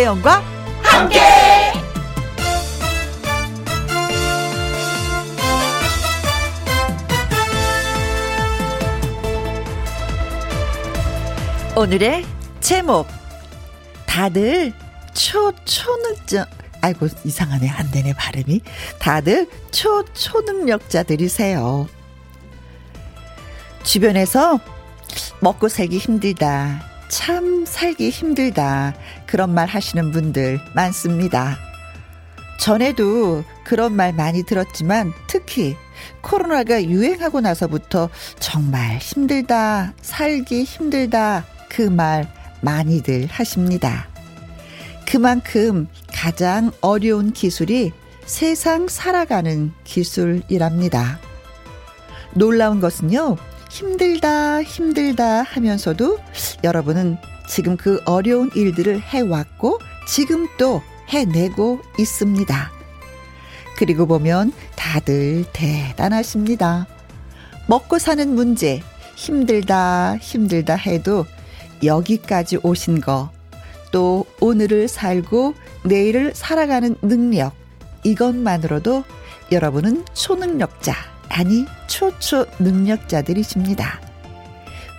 김혜영과 함께. 오늘의 제목 다들 초 초능력 아이고 이상하네 안 되네 발음이 다들 초 초능력자들이세요. 주변에서 먹고 살기 힘들다. 참 살기 힘들다. 그런 말 하시는 분들 많습니다. 전에도 그런 말 많이 들었지만 특히 코로나가 유행하고 나서부터 정말 힘들다. 살기 힘들다. 그 말 많이들 하십니다. 그만큼 가장 어려운 기술이 세상 살아가는 기술이랍니다. 놀라운 것은요, 힘들다, 힘들다 하면서도 여러분은 지금 그 어려운 일들을 해왔고 지금 또 해내고 있습니다. 그리고 보면 다들 대단하십니다. 먹고 사는 문제, 힘들다, 힘들다 해도 여기까지 오신 거, 또 오늘을 살고 내일을 살아가는 능력, 이것만으로도 여러분은 초능력자, 아니 초초 능력자들이십니다.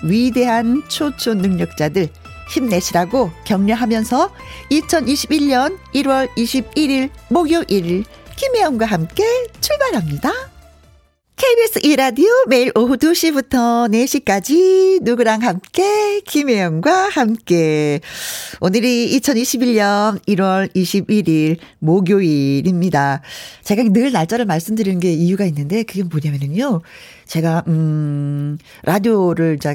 위대한 초초 능력자들 힘내시라고 격려하면서 2021년 1월 21일 목요일 김혜영과 함께 출발합니다. KBS 이라디오 매일 오후 2시부터 4시까지 누구랑 함께 김혜영과 함께 오늘이 2021년 1월 21일 목요일입니다. 제가 늘 날짜를 말씀드리는 게 이유가 있는데 그게 뭐냐면은요. 제가 음 라디오를 자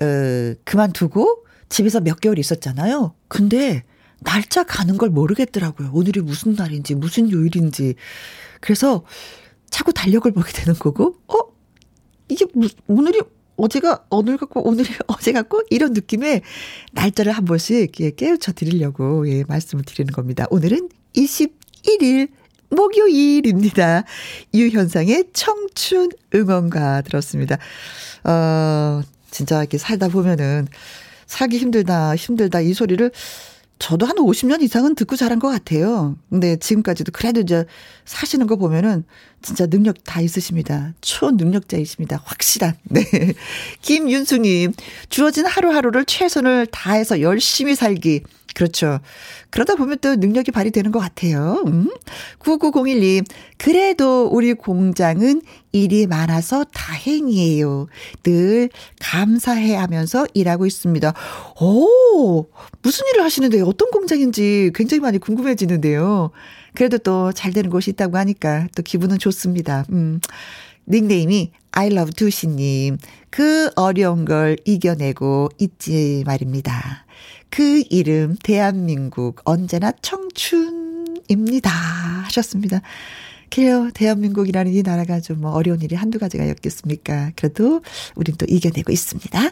어, 그만두고 집에서 몇 개월 있었잖아요. 근데 날짜 가는 걸 모르겠더라고요. 오늘이 무슨 날인지 무슨 요일인지. 그래서 자꾸 달력을 보게 되는 거고, 어? 이게 무, 오늘이 어제가 오늘 같고 오늘이 어제 같고 이런 느낌의 날짜를 한 번씩 깨우쳐 드리려고 예, 말씀을 드리는 겁니다. 오늘은 21일 목요일입니다. 유현상의 청춘 응원가 들었습니다. 어, 진짜 이렇게 살다 보면은 살기 힘들다, 힘들다 이 소리를 저도 한 50년 이상은 듣고 자란 것 같아요. 근데 지금까지도 그래도 이제 사시는 거 보면은 진짜 능력 다 있으십니다. 초능력자이십니다. 확실한. 네. 김윤수님, 주어진 하루하루를 최선을 다해서 열심히 살기. 그렇죠. 그러다 보면 또 능력이 발휘되는 것 같아요. 음? 9901님, 그래도 우리 공장은 일이 많아서 다행이에요. 늘 감사해 하면서 일하고 있습니다. 오, 무슨 일을 하시는데요? 어떤 공장인지 굉장히 많이 궁금해지는데요. 그래도 또 잘 되는 곳이 있다고 하니까 또 기분은 좋습니다. 음. 닉네임이 I love 두시님. 그 어려운 걸 이겨내고 있지 말입니다. 그 이름 대한민국 언제나 청춘입니다. 하셨습니다. 그래요. 대한민국이라는 이 나라가 좀 뭐 어려운 일이 한두 가지가 였겠습니까? 그래도 우린 또 이겨내고 있습니다.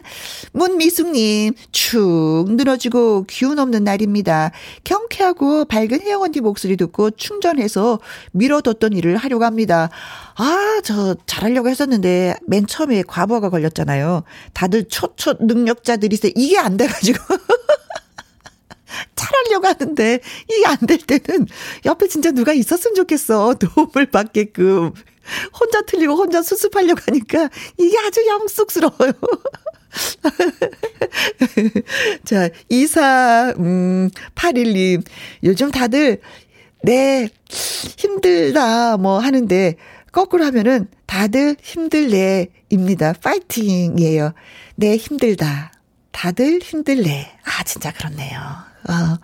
문미숙님, 축 늘어지고 기운 없는 날입니다. 경쾌하고 밝은 혜영 언니 목소리 듣고 충전해서 미뤄뒀던 일을 하려고 합니다. 아, 저 잘하려고 했었는데 맨 처음에 과부하가 걸렸잖아요. 다들 초초 능력자들이세 이게 안 돼가지고. 잘하려고 하는데 이게 안 될 때는 옆에 진짜 누가 있었으면 좋겠어. 도움을 받게끔. 혼자 틀리고 혼자 수습하려고 하니까 이게 아주 영쑥스러워요. 자, 24, 음, 81님. 요즘 다들, 네, 힘들다, 뭐 하는데, 거꾸로 하면은 다들 힘들래입니다. 파이팅이에요. 네, 힘들다. 다들 힘들래. 아, 진짜 그렇네요. 아,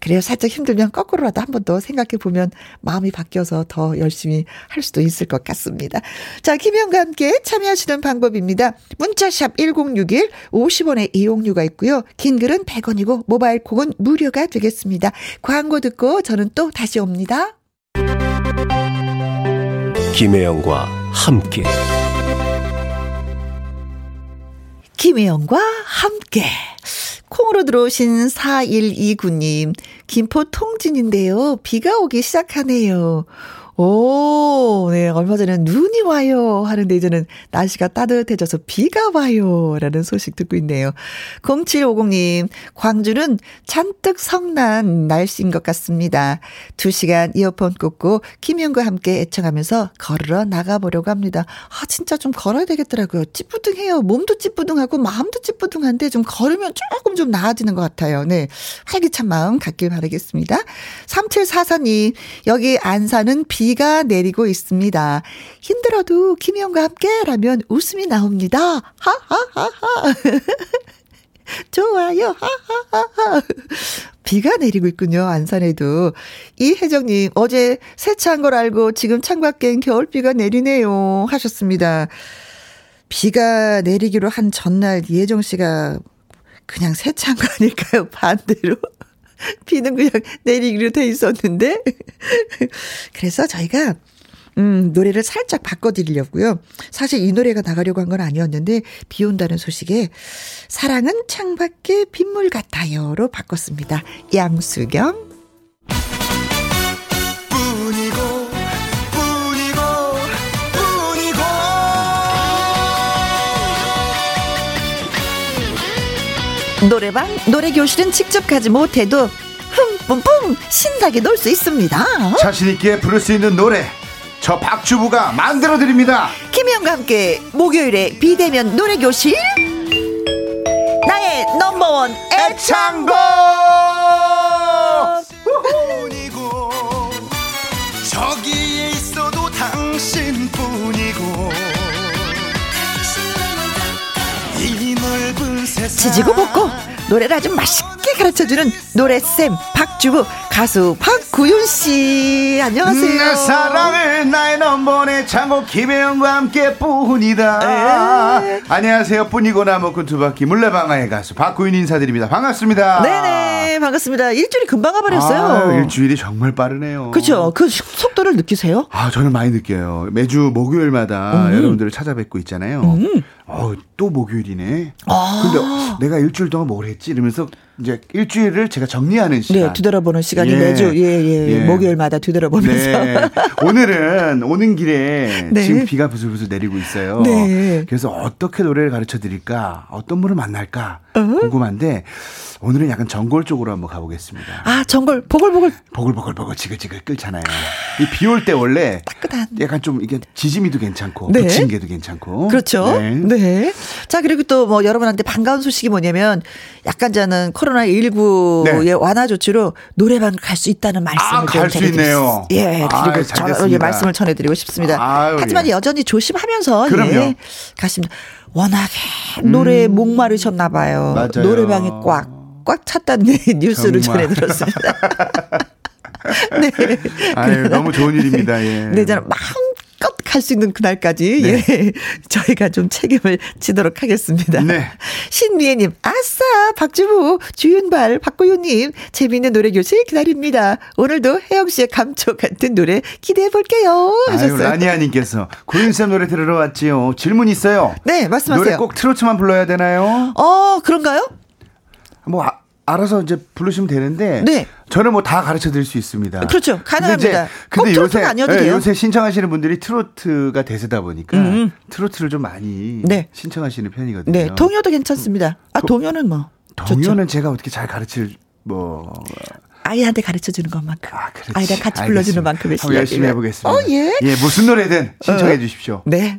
그래요. 살짝 힘들면 거꾸로라도 한 번 더 생각해 보면 마음이 바뀌어서 더 열심히 할 수도 있을 것 같습니다. 자, 김영과 함께 참여하시는 방법입니다. 문자샵 1061 50원의 이용료가 있고요. 긴 글은 100원이고 모바일 콩은 무료가 되겠습니다. 광고 듣고 저는 또 다시 옵니다. 김혜영과 함께 김혜영과 함께 콩으로 들어오신 4129님, 김포 통진인데요. 비가 오기 시작하네요. 오, 네, 얼마 전에 눈이 와요 하는데 이제는 날씨가 따뜻해져서 비가 와요 라는 소식 듣고 있네요. 0750님, 광주는 잔뜩 성난 날씨인 것 같습니다. 2시간 이어폰 꽂고 김현과 함께 애청하면서 걸으러 나가보려고 합니다. 아, 진짜 좀 걸어야 되겠더라고요. 찌뿌둥해요. 몸도 찌뿌둥하고 마음도 찌뿌둥한데 좀 걸으면 조금 좀 나아지는 것 같아요. 네. 활기찬 마음 갖길 바라겠습니다. 3744님, 여기 안사는 비 비가 내리고 있습니다. 힘들어도 김희영과 함께라면 웃음이 나옵니다. 하하하하. 좋아요. 하하하하. 비가 내리고 있군요. 안산에도. 이혜정님, 어제 세차한 걸 알고 지금 창밖엔 겨울비가 내리네요. 하셨습니다. 비가 내리기로 한 전날 이혜정 씨가 그냥 세차한 거 아닐까요? 반대로. 비는 그냥 내리기로 돼 있었는데. 그래서 저희가 음, 노래를 살짝 바꿔드리려고요. 사실 이 노래가 나가려고 한 건 아니었는데, 비 온다는 소식에, 사랑은 창밖에 빗물 같아요로 바꿨습니다. 양수경. 노래방, 노래교실은 직접 가지 못해도 뿜뿜 신나게 놀 수 있습니다. 자신있게 부를 수 있는 노래 저 박주부가 만들어 드립니다. 김희영과 함께 목요일에 비대면 노래교실 나의 넘버원 애창곡 지지고 볶고 노래를 아주 맛있게 가르쳐주는 노래쌤 박주부 가수 박구윤 씨 안녕하세요. 내 사랑을 나의 넘버네 창고 김혜영과 함께 뿐이다. 에이. 안녕하세요. 뿐이고 나무꾼 두바퀴 물레방아의 가수 박구윤 인사드립니다. 반갑습니다. 네네 반갑습니다. 일주일이 금방 가버렸어요. 아, 일주일이 정말 빠르네요. 그렇죠. 그 속도를 느끼세요? 아 저는 많이 느껴요. 매주 목요일마다 음. 여러분들을 찾아뵙고 있잖아요. 음. 어, 또 목요일이네. 아. 근데 내가 일주일 동안 뭘 했지? 이러면서 이제 일주일을 제가 정리하는 네, 시간. 네, 뒤돌아보는 시간이 예. 매주 예, 예, 예. 목요일마다 뒤돌아보면서. 네. 오늘은 오는 길에 네. 지금 비가 부슬부슬 내리고 있어요. 네. 그래서 어떻게 노래를 가르쳐 드릴까? 어떤 분을 만날까? 어? 궁금한데 오늘은 약간 전골 쪽으로 한번 가보겠습니다. 아, 전골, 보글보글. 보글보글 보글 지글지글 끓잖아요. 이 비 올 때 원래 따끈한. 약간 좀 이게 지짐이도 괜찮고, 네. 부침개도 괜찮고. 그렇죠. 네. 네. 자, 그리고 또 뭐 여러분한테 반가운 소식이 뭐냐면 약간 저는 코로나 19의 네. 완화 조치로 노래방 갈 수 있다는 말씀을 아, 갈수 있네요. 예, 그리고 저, 예, 말씀을 전해드리고 싶습니다. 아유, 하지만 예. 여전히 조심하면서 그럼요. 예, 가십니다. 워낙에 노래에 음. 목마르셨나 봐요. 맞아요. 노래방이 꽉, 꽉 찼다는 뉴스를 전해 들었습니다. 네. 아유, 너무 좋은 일입니다. 예. 네, 저는 마음 갈 수 있는 그날까지 네. 예 저희가 좀 책임을 지도록 하겠습니다. 네. 신미애님 아싸 박주부 주윤발 박고윤님 재미있는 노래 교실 기다립니다. 오늘도 혜영 씨의 감초 같은 노래 기대해 볼게요. 하셨어요. 아유, 라니아님께서 고윤쌤 노래 들으러 왔지요. 질문 있어요. 네 말씀하세요. 노래 꼭 트로트만 불러야 되나요? 어 그런가요? 뭐 아, 알아서 이제 부르시면 되는데 네. 저는 뭐 다 가르쳐 드릴 수 있습니다. 그렇죠. 가능합니다. 근데, 근데 요새 네, 요새 신청하시는 분들이 트로트가 대세다 보니까 음. 트로트를 좀 많이 네. 신청하시는 편이거든요. 네, 동요도 괜찮습니다. 아, 도, 동요는 뭐 동요는 좋죠. 제가 어떻게 잘 가르칠 뭐 아이한테 가르쳐 주는 것만큼 아, 아이랑 같이 불러주는 만큼의 실력 열심히 해보겠습니다. 어, 예. 예, 무슨 노래든 신청해 어. 주십시오. 네.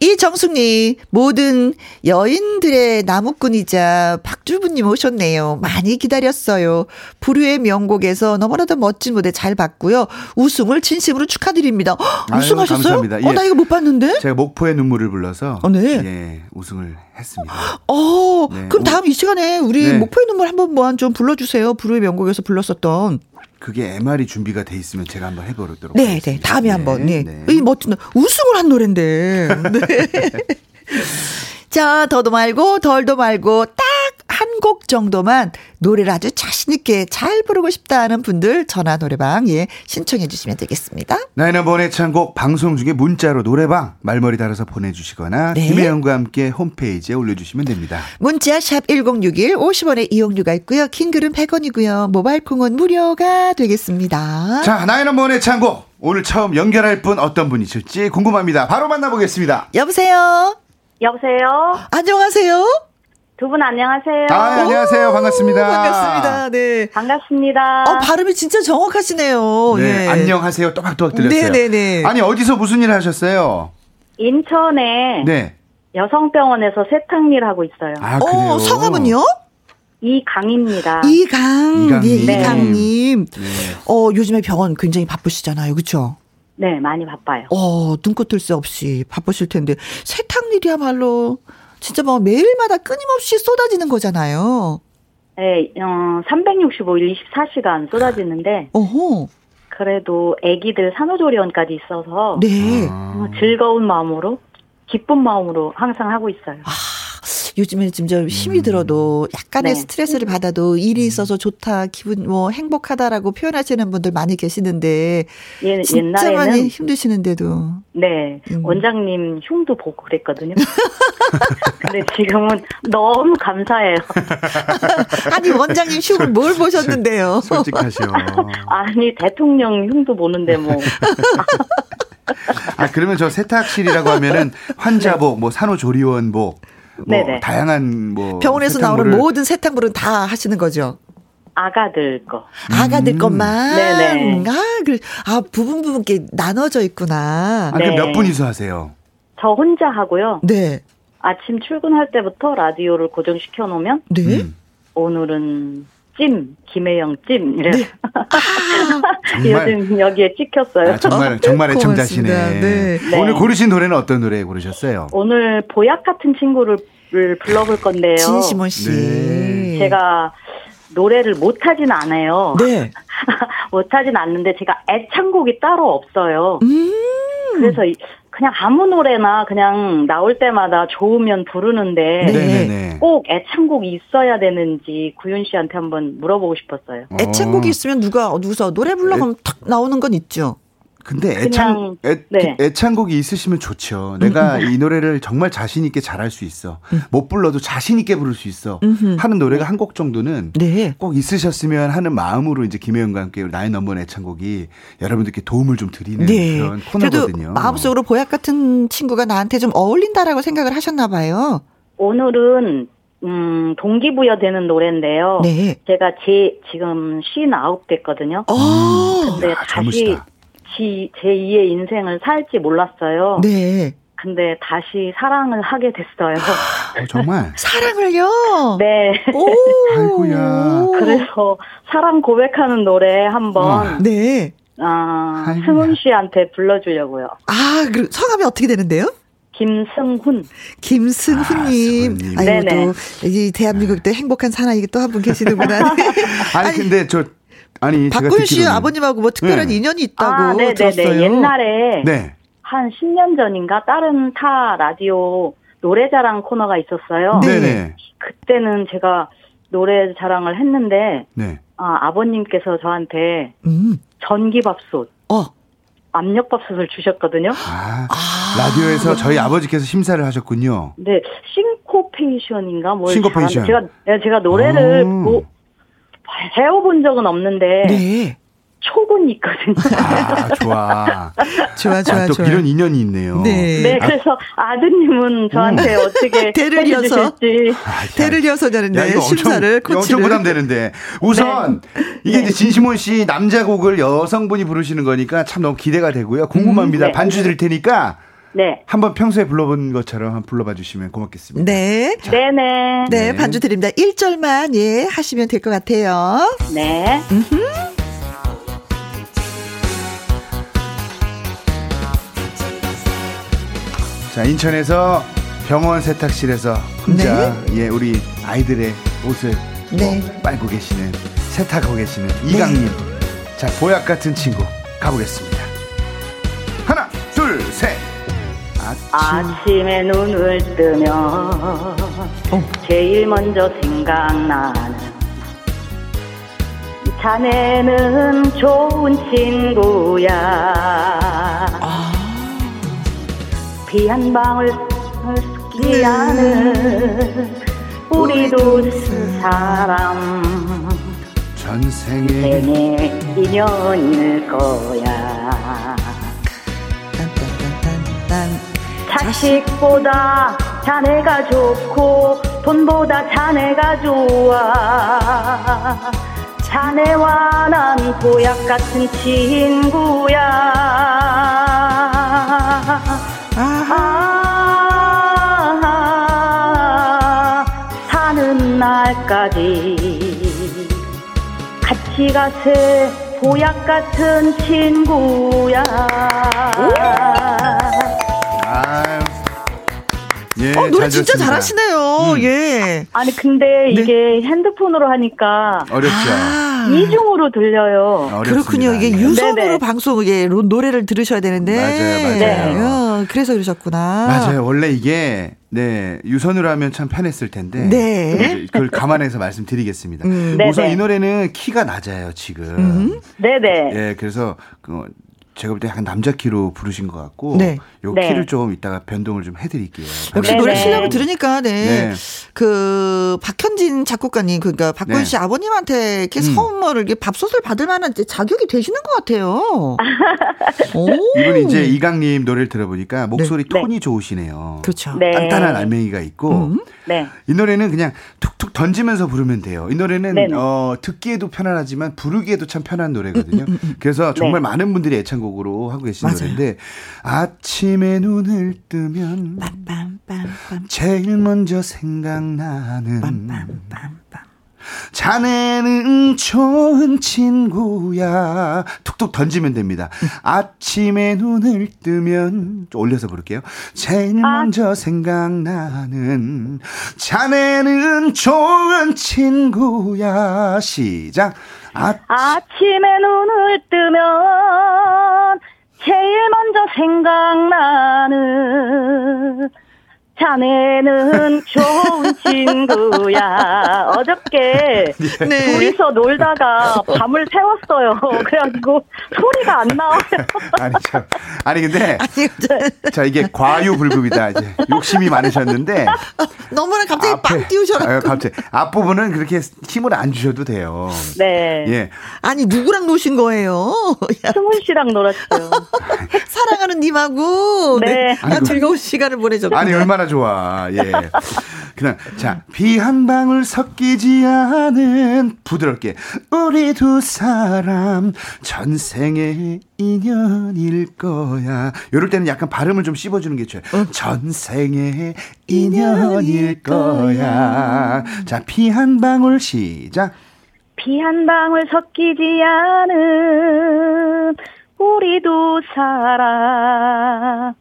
이정숙님 모든 여인들의 나무꾼이자 박주부님 오셨네요. 많이 기다렸어요. 부류의 명곡에서 너무나도 멋진 무대 잘 봤고요. 우승을 진심으로 축하드립니다. 허, 우승하셨어요? 감사합니다. 예. 어, 나 이거 못 봤는데? 제가 목포의 눈물을 불러서 어, 네. 예, 우승을 했습니다. 어, 네. 그럼 다음 이 시간에 우리 네. 목포의 눈물 한번 뭐좀 불러주세요. 부르의 명곡에서 불렀었던. 그게 MR이 준비가 돼 있으면 제가 한번 해보도록. 네, 네. 다음에 네, 한번. 네. 네. 이 멋진 우승을 한 노래인데. 네. 자, 더도 말고 덜도 말고 딱 한 곡 정도만 노래를 아주 자신있게 잘 부르고 싶다 하는 분들 전화 노래방, 예, 신청해 주시면 되겠습니다. 나이는 보내창곡 방송 중에 문자로 노래방 말머리 달아서 보내주시거나 네. 김혜영과 함께 홈페이지에 올려주시면 됩니다. 문자 샵 1061, 50원의 이용료가 있고요. 킹글은 100원이고요. 모바일 콩은 무료가 되겠습니다. 자, 나이는 보내창곡 오늘 처음 연결할 분 어떤 분이실지 궁금합니다. 바로 만나보겠습니다. 여보세요? 여보세요? 안녕하세요? 두 분 안녕하세요. 아, 안녕하세요. 반갑습니다. 반갑습니다. 네. 반갑습니다. 어, 발음이 진짜 정확하시네요. 네. 예. 안녕하세요. 또박또박 들렸어요. 네네네. 아니, 어디서 무슨 일 하셨어요? 인천에 네. 여성병원에서 세탁일 하고 있어요. 아, 그래요? 어, 성함은요? 이강입니다. 이강. 이강님. 네, 이강님. 네. 어, 요즘에 병원 굉장히 바쁘시잖아요. 그쵸? 네, 많이 바빠요. 어, 눈꽃 뜰 새 없이 바쁘실 텐데, 세탁일이야말로, 진짜 뭐 매일마다 끊임없이 쏟아지는 거잖아요. 네, 어, 365일 24시간 쏟아지는데 어허. 그래도 아기들 산후조리원까지 있어서 네. 아. 어, 즐거운 마음으로 기쁜 마음으로 항상 하고 있어요. 아, 요즘에 좀 힘이 들어도 약간의 네. 스트레스를 받아도 일이 있어서 좋다, 기분 뭐 행복하다라고 표현하시는 분들 많이 계시는데 예, 진짜 많이 옛날에는 힘드시는데도 네 음. 원장님 흉도 보고 그랬거든요. 근데 지금은 너무 감사해요. 아니 원장님 흉을 뭘 보셨는데요? 솔직하셔. 아니 대통령 흉도 보는데 뭐 아, 그러면 저 세탁실이라고 하면은 환자복, 뭐 산후조리원복, 뭐 네네. 다양한 뭐 병원에서 나오는 세탁물을 모든 세탁물은 다 하시는 거죠. 아가들 거. 아가들 것만. 네네. 아, 그, 아 부분 부분께 나눠져 있구나. 아, 그럼 네. 몇 분이서 하세요? 저 혼자 하고요. 네, 아침 출근할 때부터 라디오를 고정시켜 놓으면 네. 음. 오늘은 찜 김혜영 찜 이래. 네. 정말 요즘 여기에 찍혔어요. 아, 정말 정말 애청자시네. 네. 네. 오늘 고르신 노래는 어떤 노래 고르셨어요? 오늘 보약 같은 친구를 불러볼 건데요. 진시몬 씨. 네. 제가 노래를 못하진 않아요. 네. 못하진 않는데 제가 애창곡이 따로 없어요. 음. 그래서 이- 그냥 아무 노래나 그냥 나올 때마다 좋으면 부르는데 네. 네네네. 꼭 애창곡이 있어야 되는지 구윤 씨한테 한번 물어보고 싶었어요. 애창곡이 어. 있으면 누가 어디서 노래 불러 그러면 탁 나오는 건 있죠. 근데 애창 그냥, 애, 네. 애창곡이 있으시면 좋죠. 내가 이 노래를 정말 자신 있게 잘할 수 있어. 못 불러도 자신 있게 부를 수 있어. 하는 노래가 한 곡 정도는 네. 꼭 있으셨으면 하는 마음으로 이제 김혜영과 함께 나의 넘버원 애창곡이 여러분들께 도움을 좀 드리는 네. 그런 코너거든요. 마음속으로 보약 같은 친구가 나한테 좀 어울린다라고 생각을 하셨나 봐요. 오늘은 음, 동기부여 되는 노래인데요. 네. 제가 제 지금 59 됐거든요. 어. 근데 아, 다시 젊으시다. 지, 제2의 인생을 살지 몰랐어요. 네. 근데 다시 사랑을 하게 됐어요. 어, 정말. 사랑을요. 네. 오. 아이고야. 그래서 사랑 고백하는 노래 한번 네. 아, 아이고야. 승훈 씨한테 불러주려고요. 아, 그 성함이 어떻게 되는데요? 김승훈. 김승훈님. 승훈님. 아, 이고 네네. 또, 이 대한민국 때 행복한 사나이 또 한 분 계시는구나. 아니, 근데 저 아니 박군 씨 듣기로는- 아버님하고 뭐 특별한 네. 인연이 있다고 아, 네네네. 들었어요. 옛날에 네. 한 10년 전인가 다른 타 라디오 노래자랑 코너가 있었어요. 네. 네네. 그때는 제가 노래 자랑을 했는데 네. 아, 아버님께서 저한테 음. 전기밥솥, 어. 압력밥솥을 주셨거든요. 아, 라디오에서 저희 아버지께서 심사를 하셨군요. 네, 싱코페이션인가 뭘 싱코페이션. 제가 네, 제가 노래를 아. 뭐 배워본 적은 없는데 네. 촉은 있거든요. 아, 좋아. 좋아, 좋아, 아, 또 좋아. 이런 인연이 있네요. 네. 네, 그래서 아드님은 저한테 어떻게 대를 이어서. 해주실지 아, 야, 대를 이어서 야, 자는데 이거 엄청, 심사를 엄청 코치를 부담되는데. 우선, 이게 이제 진시몬 씨 남자 곡을 여성분이 부르시는 거니까 참 너무 기대가 되고요. 궁금합니다. 네. 반주 드릴 테니까 네, 한번 평소에 불러본 것처럼 한번 불러봐 주시면 고맙겠습니다. 네. 네, 네, 네, 네. 반주 드립니다. 1절만 예 하시면 될 것 같아요. 네. 자, 인천에서 병원 세탁실에서 혼자 예, 우리 아이들의 옷을 네. 뭐 빨고 계시는 세탁하고 계시는 이강님. 자, 보약 같은 친구 가보겠습니다. 하나, 둘, 셋. 아침 아침 에 눈을 뜨면 어. 제일 먼저 생각나는 자네는 좋은 친구야. 비한 방울 스키하는 우리도 사람. 전생에 인연일 거야 자식보다 자네가 좋고 돈보다 자네가 좋아. 자네와 난 보약 같은 친구야. 아, 사는 날까지 같이 가세 보약 같은 친구야 예, 어, 노래 진짜 잘하시네요. 음. 예. 아니 근데 네. 이게 핸드폰으로 하니까 어렵죠. 아. 이중으로 들려요. 어렵습니다. 그렇군요. 이게 네. 유선으로 네네. 방송 예 노래를 들으셔야 되는데. 맞아요, 맞아요. 네. 어, 그래서 그러셨구나. 맞아요. 원래 이게 네 유선으로 하면 참 편했을 텐데. 네. 그걸 감안해서 말씀드리겠습니다. 음. 우선 이 노래는 키가 낮아요 지금. 음. 네네. 예, 그래서 그 제가 볼 때 약간 남자 키로 부르신 것 같고 네. 요 네. 키를 좀 이따가 변동을 좀 해드릴게요. 역시 네 노래 실력을 들으니까 네. 네. 그 박현진 작곡가님 그러니까 박군 네. 씨 아버님한테 이렇게 음. 선물을 이렇게 밥솥을 받을 만한 자격이 되시는 것 같아요. 이분 이제 이강님 노래를 들어보니까 목소리 네. 톤이 좋으시네요. 그렇죠. 단단한 알맹이가 있고 음. 이 노래는 그냥 툭툭 던지면서 부르면 돼요. 이 노래는 어, 듣기에도 편안하지만 부르기에도 참 편한 노래거든요. 음, 음, 음, 그래서 정말 많은 분들이 애창곡 으로 하고 계신 맞아요. 노래인데 아침에 눈을 뜨면 빰빰빰빰. 제일 먼저 생각나는 빰빰빰빰. 자네는 좋은 친구야. 툭툭 던지면 됩니다. 아침에 눈을 뜨면 올려서 부를게요. 제일 아. 먼저 생각나는 자네는 좋은 친구야. 시작. 아, 아침에 눈을 뜨면 제일 먼저 생각나는 자네는 좋은 친구야. 어저께 네. 둘이서 놀다가 밤을 새웠어요. 그래가지고 소리가 안 나와요. 아니 참, 아니 근데 자 이게 과유불급이다. 이제 욕심이 많으셨는데 너무나 갑자기 빵 띄우셔가지고 아, 갑자기 앞부분은 그렇게 힘을 안 주셔도 돼요. 네. 예. 아니 누구랑 노신 거예요? 승훈 씨랑 놀았어요. 사랑하는 님하고 네. 네. 아, 즐거운 시간을 보내줬고 아니 얼마나 얼마나 좋아. 예. 그냥 자, 비 한 방울 섞이지 않은 부드럽게 우리 두 사람 전생의 인연일 거야. 요럴 때는 약간 발음을 좀 씹어 주는 게 좋아요. 어? 전생의 인연일 거야. 자, 비 한 방울 시작. 비 한 방울 섞이지 않은 우리 두 사람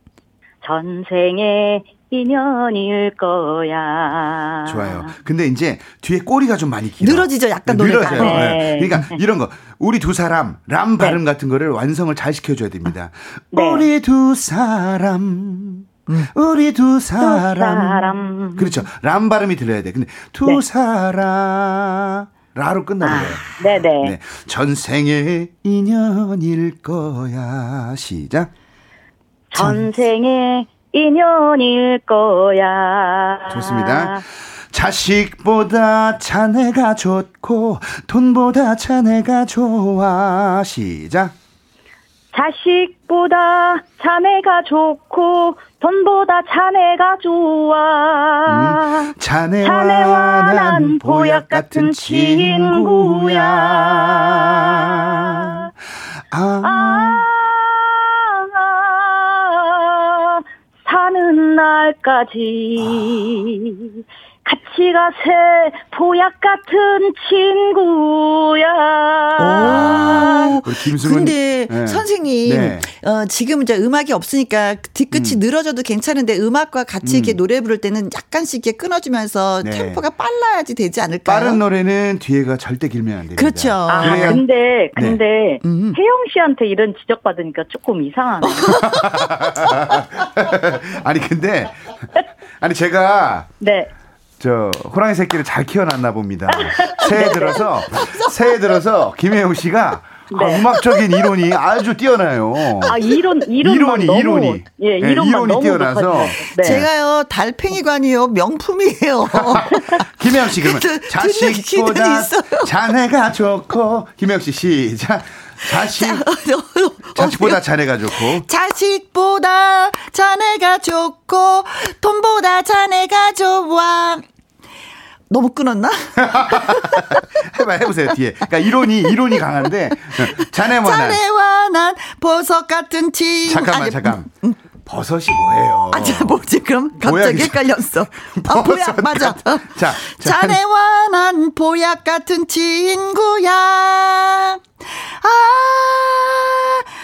전생의 인연일 거야. 좋아요. 근데 이제 뒤에 꼬리가 좀 많이 길어. 늘어지죠, 약간 네, 노래가. 늘어져요. 네. 네. 그러니까 이런 거 우리 두 사람 람 발음 네. 같은 거를 완성을 잘 시켜줘야 됩니다. 네. 우리 두 사람. 음. 우리 두 사람. 두 사람. 그렇죠. 람 발음이 들려야 돼. 근데 두 네. 사람. 라로 끝나는 아, 거예요. 네네. 네. 전생의 인연일 거야. 시작. 전생의 인연일 거야. 좋습니다. 자식보다 자네가 좋고 돈보다 자네가 좋아. 시작. 자식보다 자네가 좋고 돈보다 자네가 좋아. 음, 자네와, 자네와 난 보약 같은 친구야. 아. 아. 사는 날까지 같이 가세 보약 같은 친구야. 오, 근데 네. 선생님 네. 어, 지금 이제 음악이 없으니까 뒤끝이 음. 늘어져도 괜찮은데 음악과 같이 음. 이렇게 노래 부를 때는 약간씩 이렇게 끊어주면서 네. 템포가 빨라야지 되지 않을까요? 빠른 노래는 뒤에가 절대 길면 안 됩니다. 그렇죠. 아, 그래야... 근데 네. 근데 음. 혜영 씨한테 이런 지적 받으니까 조금 이상하네. 아니 근데 아니 제가 네. 저 호랑이 새끼를 잘 키워놨나 봅니다. 새해 들어서 새해 들어서 김혜영 씨가 아, 네. 아, 음악적인 이론이 아주 뛰어나요. 아 이론 이론이 너무, 이론이 예, 네, 이론이 뛰어나서 네. 제가요 달팽이관이요 명품이에요. 김혜영 씨 그러면 자식보다 자네가 좋고 김혜영 씨 시작. 자식 자식보다 자네가 좋고. 자식보다 자네가 좋고 돈보다 자네가 좋아. 너무 끊었나? 해봐 해보세요 뒤에. 그러니까 이론이 이론이 강한데 자네와 난 자네와 난 보석 같은 친. 잠깐만 아니, 잠깐. 음. 버섯이 뭐예요? 아, 자, 뭐지? 그럼 갑자기 헷갈렸어. 아, 보약, 맞아. 자, 자, 자네와 난 보약 같은 친구야. 아,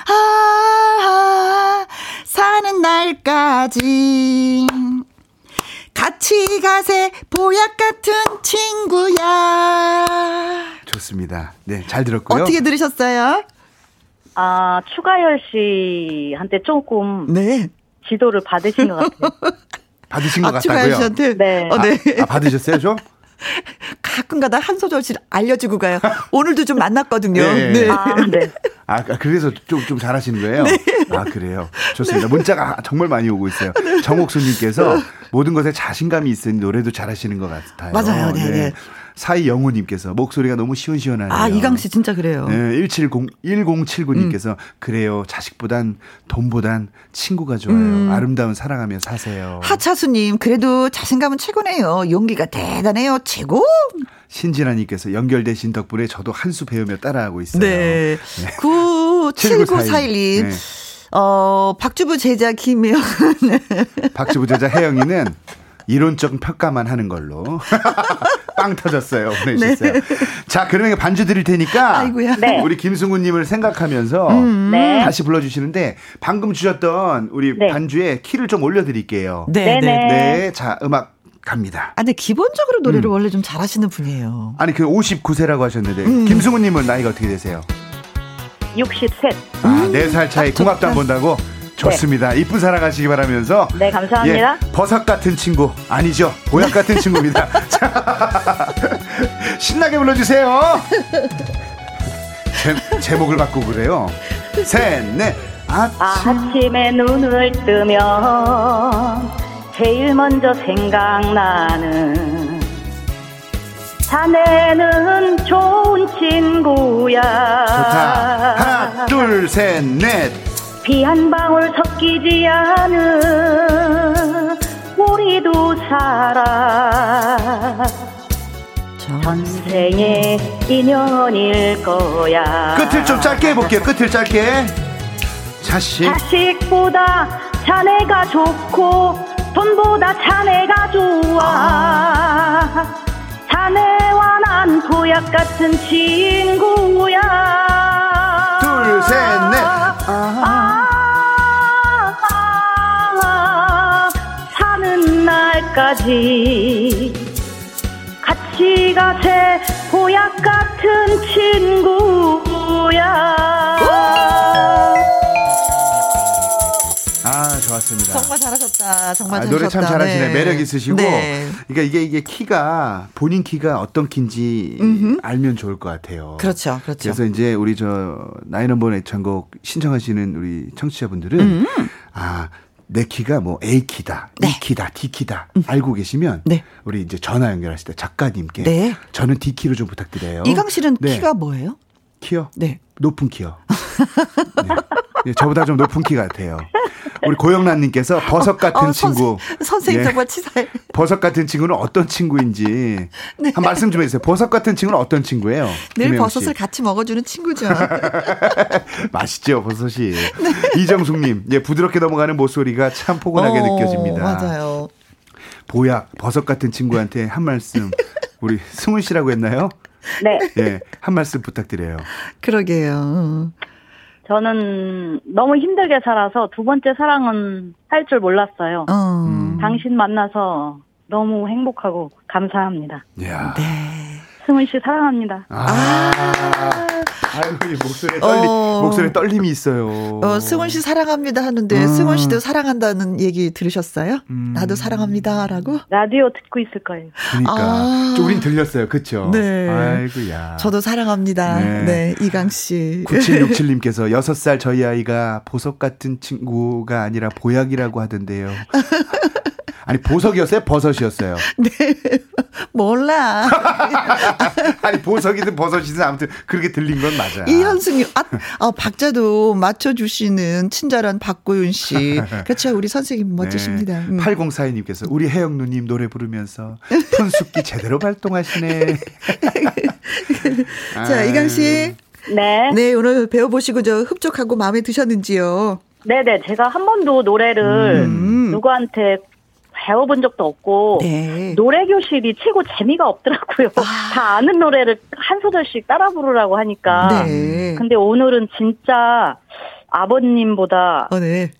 아, 아, 사는 날까지. 같이 가세 보약 같은 친구야. 좋습니다. 네, 잘 들었고요. 어떻게 들으셨어요? 아, 추가열 씨한테 조금 네. 지도를 받으신 것 같아요. 받으신 것 아, 같다고요? 추가열 씨한테? 네. 어, 네. 아, 아, 받으셨어요, 좀? 가끔가다 한 소절씩 알려주고 가요. 오늘도 좀 만났거든요. 네. 네. 아, 네. 아, 그래서 좀, 좀 잘하시는 거예요? 네. 아, 그래요. 좋습니다. 문자가 정말 많이 오고 있어요. 네. 정옥수님께서 모든 것에 자신감이 있으니 노래도 잘하시는 것 같아요. 맞아요. 네. 네. 사이 영우님께서 목소리가 너무 시원시원하네요. 아, 이강 씨 진짜 그래요. 네, 170, 1079님께서 음. 그래요. 자식보단 돈보단 친구가 좋아요. 음. 아름다운 사랑하며 사세요. 하차수님, 그래도 자신감은 최고네요. 용기가 대단해요. 최고! 신진아님께서 연결되신 덕분에 저도 한 수 배우며 따라하고 있어요. 네. 네. 97941님. 네. 어, 박주부 제자 김혜영. 박주부 제자 혜영이는 이론적 평가만 하는 걸로. 빵 터졌어요. 보내주셨어요. 네. 자, 그러면 반주 드릴 테니까. 아이고야. 네. 우리 김승우님을 생각하면서 음. 네. 다시 불러주시는데 방금 주셨던 우리 네. 반주에 키를 좀 올려드릴게요. 네. 네. 네. 자, 음악 갑니다. 아, 근데 기본적으로 노래를 음. 원래 좀 잘하시는 분이에요. 아니, 그 59세라고 하셨는데, 음. 김승우님은 나이가 어떻게 되세요? 63. 아, 4살 차이 궁합도 안 본다고? 좋습니다. 네. 이쁜 사랑하시기 바라면서. 네, 감사합니다. 예, 버섯 같은 친구. 아니죠. 보약 같은 친구입니다. 자, 신나게 불러주세요. 제, 제목을 바꾸고 그래요. 셋, 넷. 아침. 아침에 눈을 뜨면 제일 먼저 생각나는 자네는 좋은 친구야. 좋다. 하나, 둘, 셋, 넷. 피 한 방울 섞이지 않은 우리도 살아. 전생의 인연일 거야. 끝을 좀 짧게 해볼게요. 끝을 짧게. 자식. 자식보다 자네가 좋고 돈보다 자네가 좋아. 아. 자네와 난 보약 같은 친구야. 둘셋넷. 아. 때까지 같이 가세 보약 같은 친구야. 아 좋았습니다. 정말 잘하셨다. 정말 아, 노래 참 잘하시네. 네. 매력 있으시고. 네. 그러니까 이게 이게 키가 본인 키가 어떤 키인지 음흠. 알면 좋을 것 같아요. 그렇죠, 그렇죠. 그래서 이제 우리 저 나이넘버 애창곡 신청하시는 우리 청취자분들은 음. 아 내 키가 뭐 A 키다, 네. E 키다, D 키다 음. 알고 계시면 네. 우리 이제 전화 연결하실 때 작가님께 네. 저는 D 키로 좀 부탁드려요. 이강 씨는 네. 키가 뭐예요? 키요? 네. 높은 키요. 네. 네. 저보다 좀 높은 키 같아요. 우리 고영란님께서 버섯 같은 어, 친구. 선 생, 님 예. 정말 치사해. 버섯 같은 친구는 어떤 친구인지 네. 한 말씀 좀 해주세요. 버섯 같은 친구는 어떤 친구예요? 늘 버섯을 같이 먹어주는 친구죠. 맛있죠 버섯이. 네. 이정숙님, 예 부드럽게 넘어가는 목소리가 참 포근하게 어, 느껴집니다. 맞아요. 보약 버섯 같은 친구한테 한 말씀. 우리 승훈 씨라고 했나요? 네. 예, 한 말씀 부탁드려요. 그러게요. 저는 너무 힘들게 살아서 두 번째 사랑은 할 줄 몰랐어요. 어. 음. 당신 만나서 너무 행복하고 감사합니다. 야. 네. 승훈 씨 사랑합니다. 아. 아유, 목소리에 떨리, 어. 목소리에 떨림이 있어요. 어, 승훈 씨 사랑합니다 하는데 음. 승훈 씨도 사랑한다는 얘기 들으셨어요? 음. 나도 사랑합니다라고? 라디오 듣고 있을 거예요. 그러니까 아. 우린 들렸어요. 그렇죠? 네. 아이고야. 저도 사랑합니다. 네, 네 이강 씨. 9767님께서 6살 저희 아이가 보석 같은 친구가 아니라 보약이라고 하던데요. 아니 보석이었어요? 버섯이었어요? 네. 몰라. 아니 보석이든 버섯이든 아무튼 그렇게 들린 건 맞아. 이현승님, 아, 아 박자도 맞춰주시는 친절한 박고윤 씨. 그렇죠. 우리 선생님 멋지십니다. 네. 음. 8042님께서 우리 혜영 누님 노래 부르면서 푼숙기 제대로 발동하시네. 자, 이강 씨. 네. 네, 오늘 배워보시고 저 흡족하고 마음에 드셨는지요? 네네. 제가 한 번도 노래를 음. 누구한테 배워본 적도 없고 네. 노래 교실이 최고 재미가 없더라고요. 아. 다 아는 노래를 한 소절씩 따라 부르라고 하니까. 네. 근데 오늘은 진짜 아버님보다 어, 네.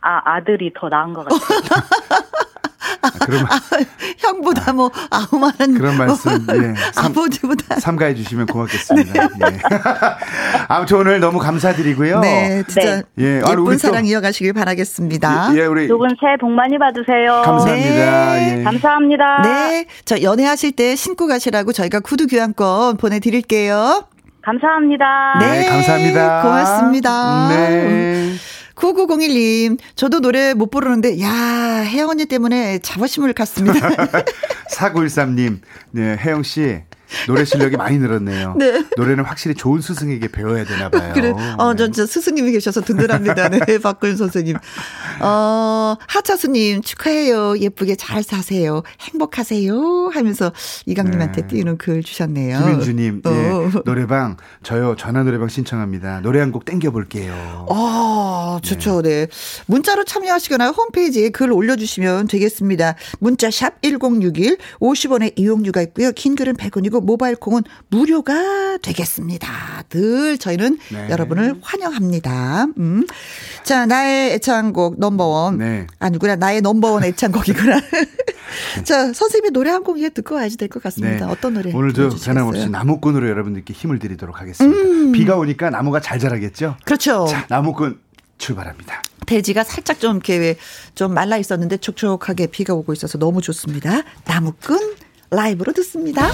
아, 아들이 더 나은 것 같아요. 아, 그럼 아, 형보다 뭐 아우만한 그런 말씀 뭐, 예. 삼, 아버지보다 삼가해 주시면 고맙겠습니다. 네. 예. 아무튼 오늘 너무 감사드리고요. 네, 진짜 네. 예. 예쁜 아, 사랑 또, 이어가시길 바라겠습니다. 예, 우리 두 분 새해 복 많이 받으세요. 감사합니다. 네. 예. 감사합니다. 네, 저 연애하실 때 신고 가시라고 저희가 구두 교환권 보내드릴게요. 감사합니다. 네, 네 감사합니다. 고맙습니다. 네. 9901님, 저도 노래 못 부르는데, 야, 혜영 언니 때문에 자부심을 갖습니다. 4913님, 네, 혜영 씨, 노래 실력이 많이 늘었네요. 네. 노래는 확실히 좋은 스승에게 배워야 되나 봐요. 그래. 어, 저, 저 스승님이 계셔서 든든합니다. 네, 박근 선생님. 어, 하차수님 축하해요. 예쁘게 잘 사세요. 행복하세요. 하면서 이강님한테 네. 띄우는 글 주셨네요. 김민주님, 어. 네, 노래방 저요 전화 노래방 신청합니다. 노래 한 곡 땡겨볼게요. 어, 좋죠. 네. 네. 문자로 참여하시거나 홈페이지에 글 올려주시면 되겠습니다. 문자 샵 #1061 50원의 이용료가 있고요. 긴 글은 100원이고 그리고 모바일 콩은 무료가 되겠습니다. 늘 저희는 네. 여러분을 환영합니다. 음. 자, 나의 애창곡 넘버원. 네. 아니구나. 나의 넘버원 애창곡이구나. 자, 선생님의 노래 한 곡 듣고 와야지 될 것 같습니다. 네. 어떤 노래? 오늘도 변함없이 나무꾼으로 여러분들께 힘을 드리도록 하겠습니다. 음. 비가 오니까 나무가 잘 자라겠죠? 그렇죠. 자, 나무꾼 출발합니다. 대지가 살짝 좀 이렇게 좀 말라 있었는데 촉촉하게 비가 오고 있어서 너무 좋습니다. 나무꾼 라이브로 듣습니다.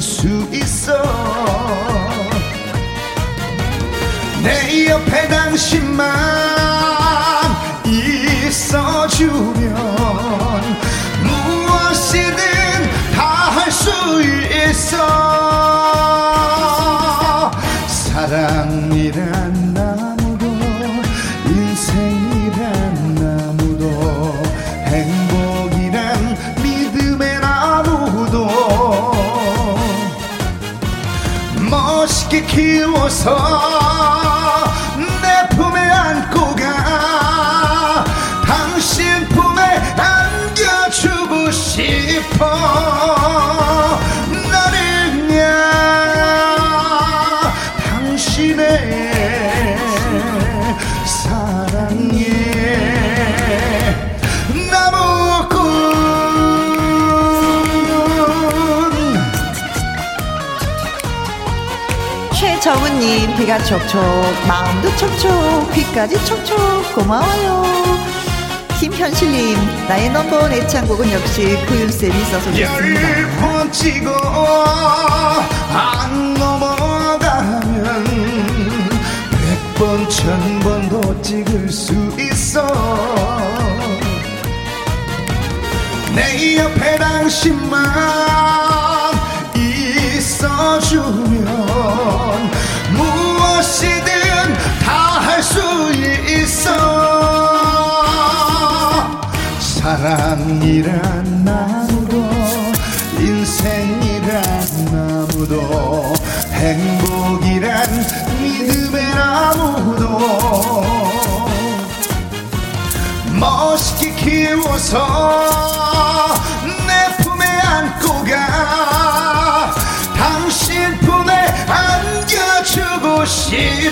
수 있어. 내 옆에 당신만 키워 정은님, 비가 촉촉, 마음도 촉촉, 귀까지 촉촉, 고마워요. 김현실님, 나의 넘버원 애창곡은 역시 구윤쌤이 있어서 좋습니다. 찍어 안 넘어가면 백번, 천번도 찍을 수 있어 내 옆에 당신만 있어주면 무엇이든 다 할 수 있어. 사랑이란 나무도 인생이란 나무도 행복이란 믿음의 나무도. 멋있게 키워서 내 품에 안고 누가 안겨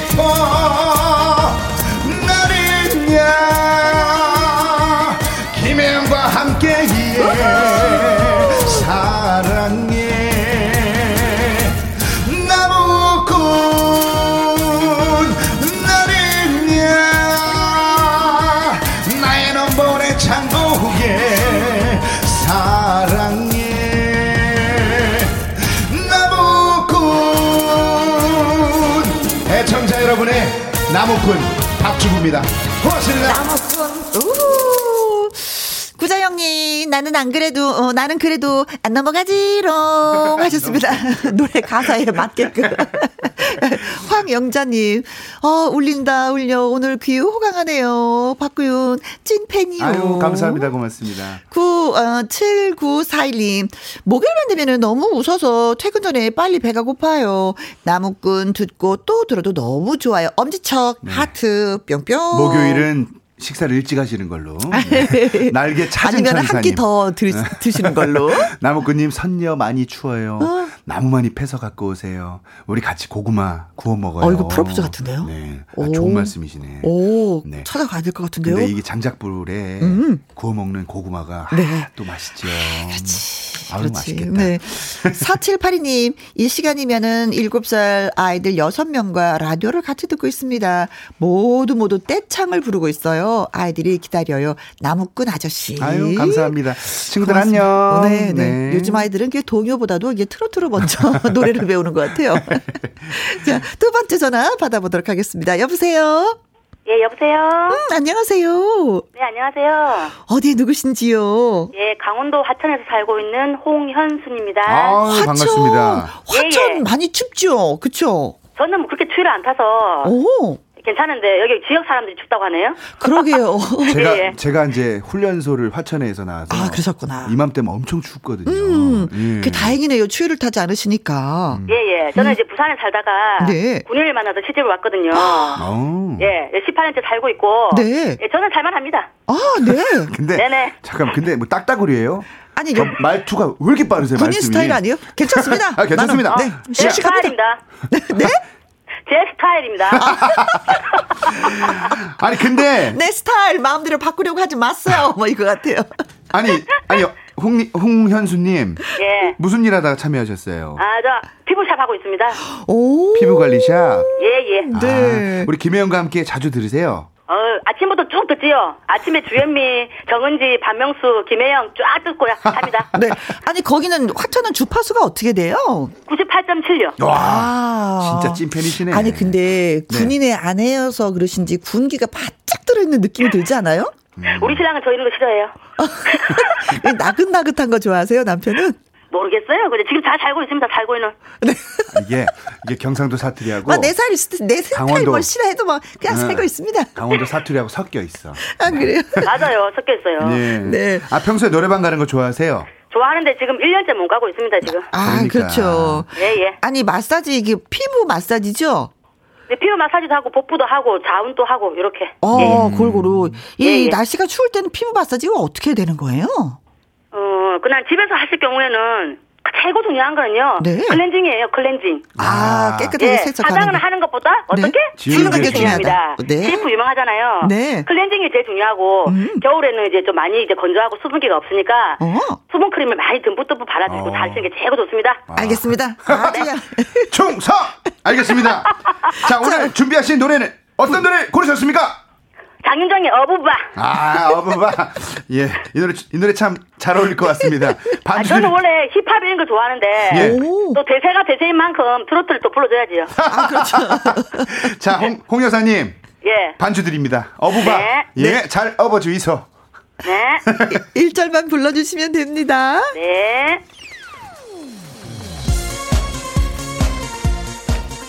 나무꾼 박주부입니다. 고맙습니다. 나무꾼 우. 구자영님 나는 안 그래도 어, 나는 그래도 안 넘어가지롱 하셨습니다. 노래 가사에 맞게끔. 황영자님 어 울린다 울려 오늘 귀 호강하네요. 박구윤 찐팬이요. 아유 감사합니다 고맙습니다. 9 어, 7941님 목요일만 되면은 너무 웃어서 퇴근 전에 빨리 배가 고파요. 나무꾼 듣고 또 들어도 너무 좋아요. 엄지척 네. 하트 뿅뿅. 목요일은 식사를 일찍 하시는 걸로. 네. 날개 찾은 아니면 한 끼 더 드시는 걸로. 나무꾼님 선녀 많이 추워요. 어? 나무 많이 패서 갖고 오세요. 우리 같이 고구마 구워 먹어요. 어 이거 프로포즈 같은데요? 네, 아, 좋은 말씀이시네. 오, 네. 찾아가야 될 것 같은데요. 근데 이게 장작불에 음. 구워 먹는 고구마가 네. 아, 또 맛있죠. 그렇지. 아유, 그렇지. 맛있겠다. 네. 4782님, 이 시간이면은 7살 아이들 6명과 라디오를 같이 듣고 있습니다. 모두 모두 떼창을 부르고 있어요. 아이들이 기다려요. 나무꾼 아저씨. 아유, 감사합니다. 친구들 고맙습니다. 안녕. 네, 네, 네. 요즘 아이들은 그 동요보다도 이게 트로트로 먼저 노래를 배우는 것 같아요. 자, 두 번째 전화 받아보도록 하겠습니다. 여보세요? 예, 여보세요? 음, 안녕하세요. 네, 안녕하세요. 어디 누구신지요? 예, 강원도 화천에서 살고 있는 홍현순입니다. 아, 화천. 반갑습니다. 화천 예, 예. 많이 춥죠? 그쵸? 저는 뭐 그렇게 추위를 안 타서. 오. 괜찮은데 여기 지역 사람들이 춥다고 하네요. 그러게요. 제가 예, 예. 제가 이제 훈련소를 화천에서 나와서 아 그러셨구나. 이맘때면 엄청 춥거든요. 음, 예. 그 다행이네요. 추위를 타지 않으시니까. 예예. 예. 저는 음. 이제 부산에 살다가 네. 군인을 만나서 시집을 왔거든요. 아. 예, 18년째 살고 있고. 네. 예, 저는 살만합니다. 아 네. 근데 네네. 잠깐 근데 뭐 딱따구리예요? 아니 저 말투가 왜 이렇게 빠르세요? 군인 말씀이. 스타일 아니에요? 괜찮습니다. 아 괜찮습니다. 나는, 네, 씩씩합니다. 네? 제 스타일입니다. 아니 근데 내 스타일 마음대로 바꾸려고 하지 마세요. 뭐 이거 같아요. 아니 아니 홍 홍현수님. 예. 무슨 일하다가 참여하셨어요? 아저 피부샵 하고 있습니다. 오. 피부 관리샵. 예예. 예. 네. 아, 우리 김혜영과 함께 자주 들으세요. 어, 아침부터 쭉 듣지요. 아침에 주현미, 정은지, 반명수, 김혜영 쫙 듣고 합니다. 네. 아니, 거기는 화천은 주파수가 어떻게 돼요? 98.7요. 와, 진짜 찐팬이시네. 아니, 근데 네. 군인의 네. 아내여서 그러신지 군기가 바짝 들어있는 느낌이 들지 않아요? 음. 우리 신랑은 저 이런 거 싫어해요. 나긋나긋한 거 좋아하세요, 남편은? 모르겠어요. 근데 지금 잘 살고 있습니다. 살고 있는. 네. 이게 이게 경상도 사투리하고 아, 내 살이 내 스타일 뭘 싫어해도 뭐 그냥 네. 살고 있습니다. 강원도 사투리하고 섞여 있어. 아 그래요? 맞아요. 섞여 있어요. 네. 네. 아 평소에 노래방 가는 거 좋아하세요? 좋아하는데 지금 1년째 못 가고 있습니다, 지금. 아, 그러니까. 그렇죠. 예, 예. 아니, 마사지 이게 피부 마사지죠? 네, 피부 마사지도 하고 복부도 하고 자운도 하고 이렇게. 어, 예. 골고루. 이 예, 예. 날씨가 추울 때는 피부 마사지가 어떻게 되는 거예요? 어, 그냥 집에서 하실 경우에는 최고 중요한 거는요. 네. 클렌징이에요, 클렌징. 아, 깨끗하게 네. 세척하는 화장을 하는 것보다 어떻게? 네. 지우는 게 중요합니다. 네. 샴푸 유명하잖아요. 네. 클렌징이 제일 중요하고 음. 겨울에는 이제 좀 많이 이제 건조하고 수분기가 없으니까 어. 수분 크림을 많이 듬뿍듬뿍 발라주고 어. 잘 쓰는 게 최고 좋습니다. 아. 알겠습니다. 아, 네. 충성! 알겠습니다. 자, 오늘 준비하신 노래는 어떤 노래 고르셨습니까? 장윤정의 어부바. 아, 어부바. 예. 이 노래, 이 노래 참 잘 어울릴 것 같습니다. 아, 저는 원래 힙합 이런 거 좋아하는데. 예. 또 대세가 대세인 만큼 트로트를 또 불러줘야지요. 아, 그렇죠. 자, 홍, 홍 여사님. 예. 반주 드립니다. 어부바. 네. 예. 네. 잘 업어 주이소. 네. 1절만 불러주시면 됩니다. 네.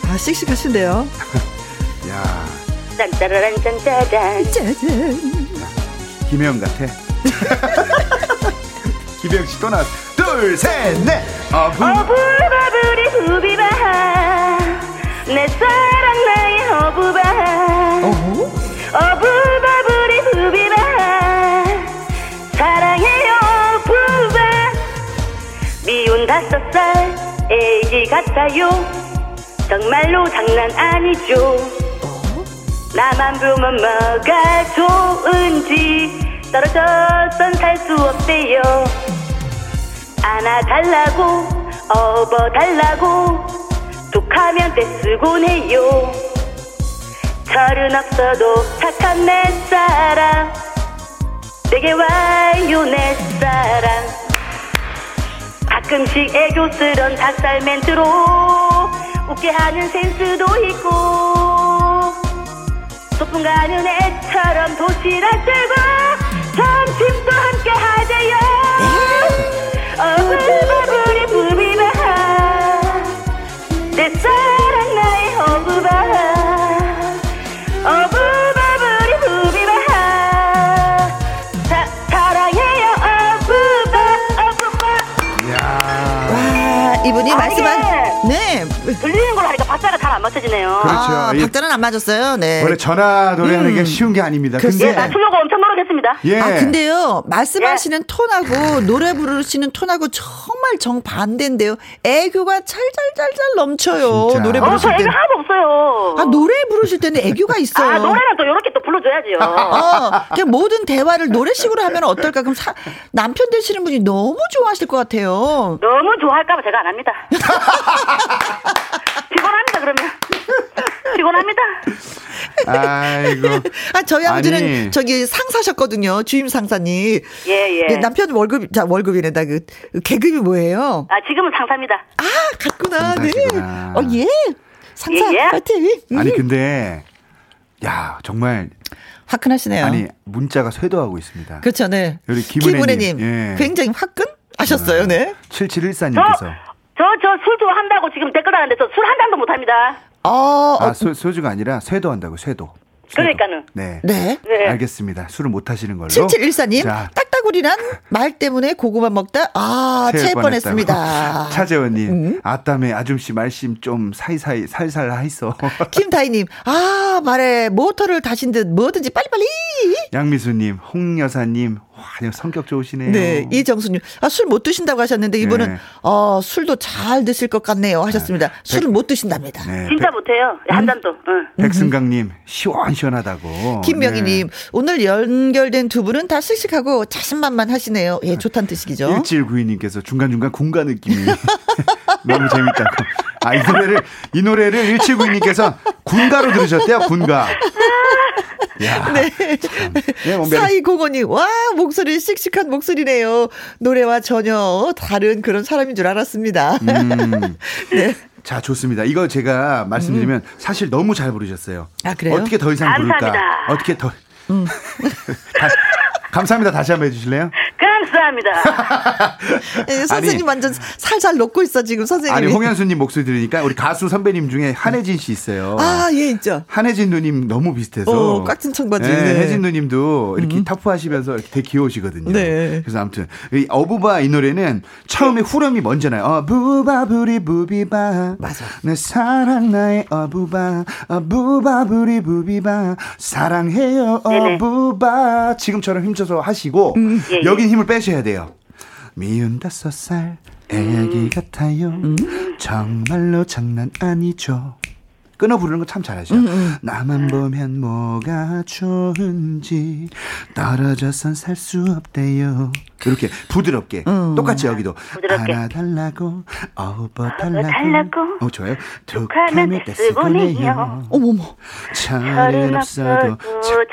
아, 씩씩하신데요. 야 짠짜라란 짠짜잔. 짜잔. 김혜영 같아. 김혜영 씨또 나왔어. 둘, 셋, 넷. 어부. 어부바부리 후비바. 내 사랑 나의 어부바. 어부? 어부바부리 후비바. 사랑해요 어부바. 미운 같아요 정말로 장난 아니죠 나만 보면 뭐가 좋은지 떨어졌던 살 수 없대요. 안아달라고 업어달라고 툭하면 떼쓰곤 해요. 철은 없어도 착한 내 사랑 내게 와요 내 사랑 가끔씩 애교스런 닭살 멘트로 웃게 하는 센스도 있고 소풍 가는 애처럼 도시락 들고 점심도 함께 하재요. 어부바부리 부비바 내 사랑 나의 어부바. 어부바부리 부비바 사, 사랑해요 어부바 어부바. 와 이분이 아, 말씀한 네. 들리는 안 맞춰지네요. 그렇죠. 아, 이- 박자는 안 맞았어요. 네. 원래 전화 노래하는 게 음. 쉬운 게 아닙니다. 글쎄. 예, 근데 나 수록어 엄청 노력했습니다. 예. 아 근데요 말씀하시는 톤하고 노래 부르시는 톤하고 정말 정 반대인데요. 애교가 찰찰찰찰 넘쳐요. 진짜. 노래 어, 저 부르실 애교 때. 하나도 없어요. 아 노래 부르실 때는 애교가 있어요. 아, 노래는 또 이렇게 또 불러줘야지요. 어, 그냥 모든 대화를 노래식으로 하면 어떨까? 그럼 사, 남편 되시는 분이 너무 좋아하실 것 같아요. 너무 좋아할까봐 제가 안 합니다. 피곤합니다, 그러면. 피곤합니다. 아이고. 아, 저희 아버지는 아니. 저기 상사 셨거든요. 주임 상사님. 예, 예. 네, 남편 월급, 자, 월급이네다. 그, 그 계급이 뭐예요? 아, 지금은 상사입니다. 아, 갔구나. 네. 상사시구나. 어, 예. 상사, 예, 예. 파이팅. 음. 아니 근데 야 정말 화끈하시네요. 아니 문자가 쇄도하고 있습니다. 그렇죠, 네. 우리 김은혜님. 예. 굉장히 화끈? 하셨어요, 네. 7714님께서 저, 저 술 좋아한다고 지금 댓글 하는데 저 술 한 잔도 못 합니다. 어, 아 어, 소, 소주가 아니라 쇄도한다고 쇄도. 그러니까는. 네. 네. 네. 알겠습니다. 술을 못 하시는 걸로. 7714님, 자, 딱따구리란 말 때문에 고구마 먹다, 아, 체할. 뻔했습니다. 차재원 님, 음. 아따매 아줌씨 말씀 좀 사이사이 살살 하이소. 김다희 님, 아, 말에 모터를 다신 듯 뭐든지 빨리빨리. 양미수 님, 홍 여사 님, 와, 그냥 성격 좋으시네요. 네, 이정수님, 아, 술 못 드신다고 하셨는데 이분은, 네. 어, 술도 잘 드실 것 같네요. 하셨습니다. 술을 못 드신답니다. 네, 진짜 못해요. 한 잔도. 응. 백, 백승강님, 시원시원하다고. 김명희님, 네. 오늘 연결된 두 분은 다 씩씩하고 자신만만 하시네요. 예, 좋다는 뜻이죠. 1792님께서 중간중간 군가 느낌이 너무 재밌다고. 아, 이 노래를, 이 노래를 1792님께서 군가로 들으셨대요, 군가. 야, 네. 참. 예, 뭐 사이공원님, 와, 목 소리 씩씩한 목소리네요. 노래와 전혀 다른 그런 사람인 줄 알았습니다. 음. 네. 자, 좋습니다. 이거 제가 말씀드리면 사실 너무 잘 부르셨어요. 아, 그래요? 어떻게 더 이상 부를까? 감사합니다. 어떻게 더. 다- 감사합니다. 다시 한번 해주실래요? 감사합니다. 예, 선생님 아니. 완전 살살 녹고 있어, 지금 선생님이. 아니, 홍현수님 목소리 들으니까 우리 가수 선배님 중에 한혜진 씨 있어요. 아, 예, 있죠. 한혜진 누님 너무 비슷해서. 어, 깍진 청바지. 네, 네. 혜진 누님도 이렇게 타프하시면서 이렇게 되게 귀여우시거든요. 네. 그래서 아무튼 이 어부바 이 노래는 처음에 후렴이 먼저 나요. 어부바 부리 부비바. 맞아. 내 사랑 나의 어부바. 어부바 부리 부비바. 사랑해요. 어부바. 지금처럼 힘줘 서 하시고 예, 예. 여긴 힘을 빼셔야 돼요. 미운 다섯 살 애기 같아요. 정말로 장난 아니죠. 끊어 부르는 거 참 잘하죠. 나만 보면 뭐가 좋은지 떨어져선 살 수 없대요. 이렇게 부드럽게 똑같이 여기도 부드럽게. 안아달라고 업어달라고 업어달라고 어 좋아요. 툭하면 떼쓰고네요. 어머머. 철은 없어도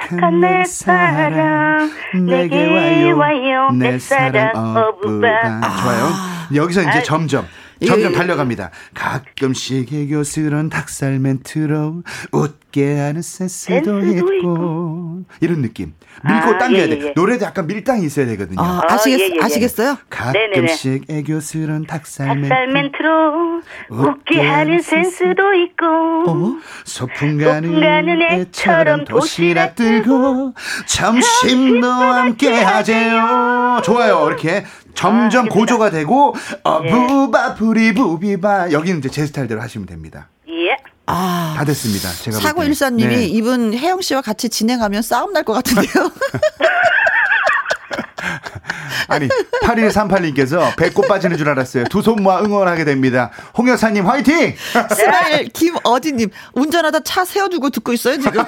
착한 내 사랑 내게 와요 와요, 내내 사랑 어부바 어부바. 좋아요 여기서 이제 아. 점점 점점 예. 달려갑니다 가끔씩 애교스런 닭살 멘트로 웃게 하는 센스도 있고 이런 느낌 밀고 아, 당겨야 예, 돼 예, 예. 노래도 약간 밀당이 있어야 되거든요 아, 아, 아시겠, 예, 예, 예. 아시겠어요? 가끔씩 애교스런 닭살 닭살 멘트 멘트로 웃게 하는 센스도 있고 어? 소풍 가는 가는 애처럼 애처럼 도시락 들고 점심도 함께 하재요. 좋아요. 이렇게 점점 아, 고조가 되고 어부바 부리 부비바 여기는 이제 제 스타일대로 하시면 됩니다. 예. 아. 다 됐습니다. 제가 볼 사고. 일사님이 네. 이분 혜영 씨와 같이 진행하면 싸움 날 것 같은데요. 아니 8138님께서 배꼽 빠지는 줄 알았어요. 두 손 모아 응원하게 됩니다. 홍 여사님 화이팅! 스마일 김어디님 운전하다 차 세워두고 듣고 있어요 지금.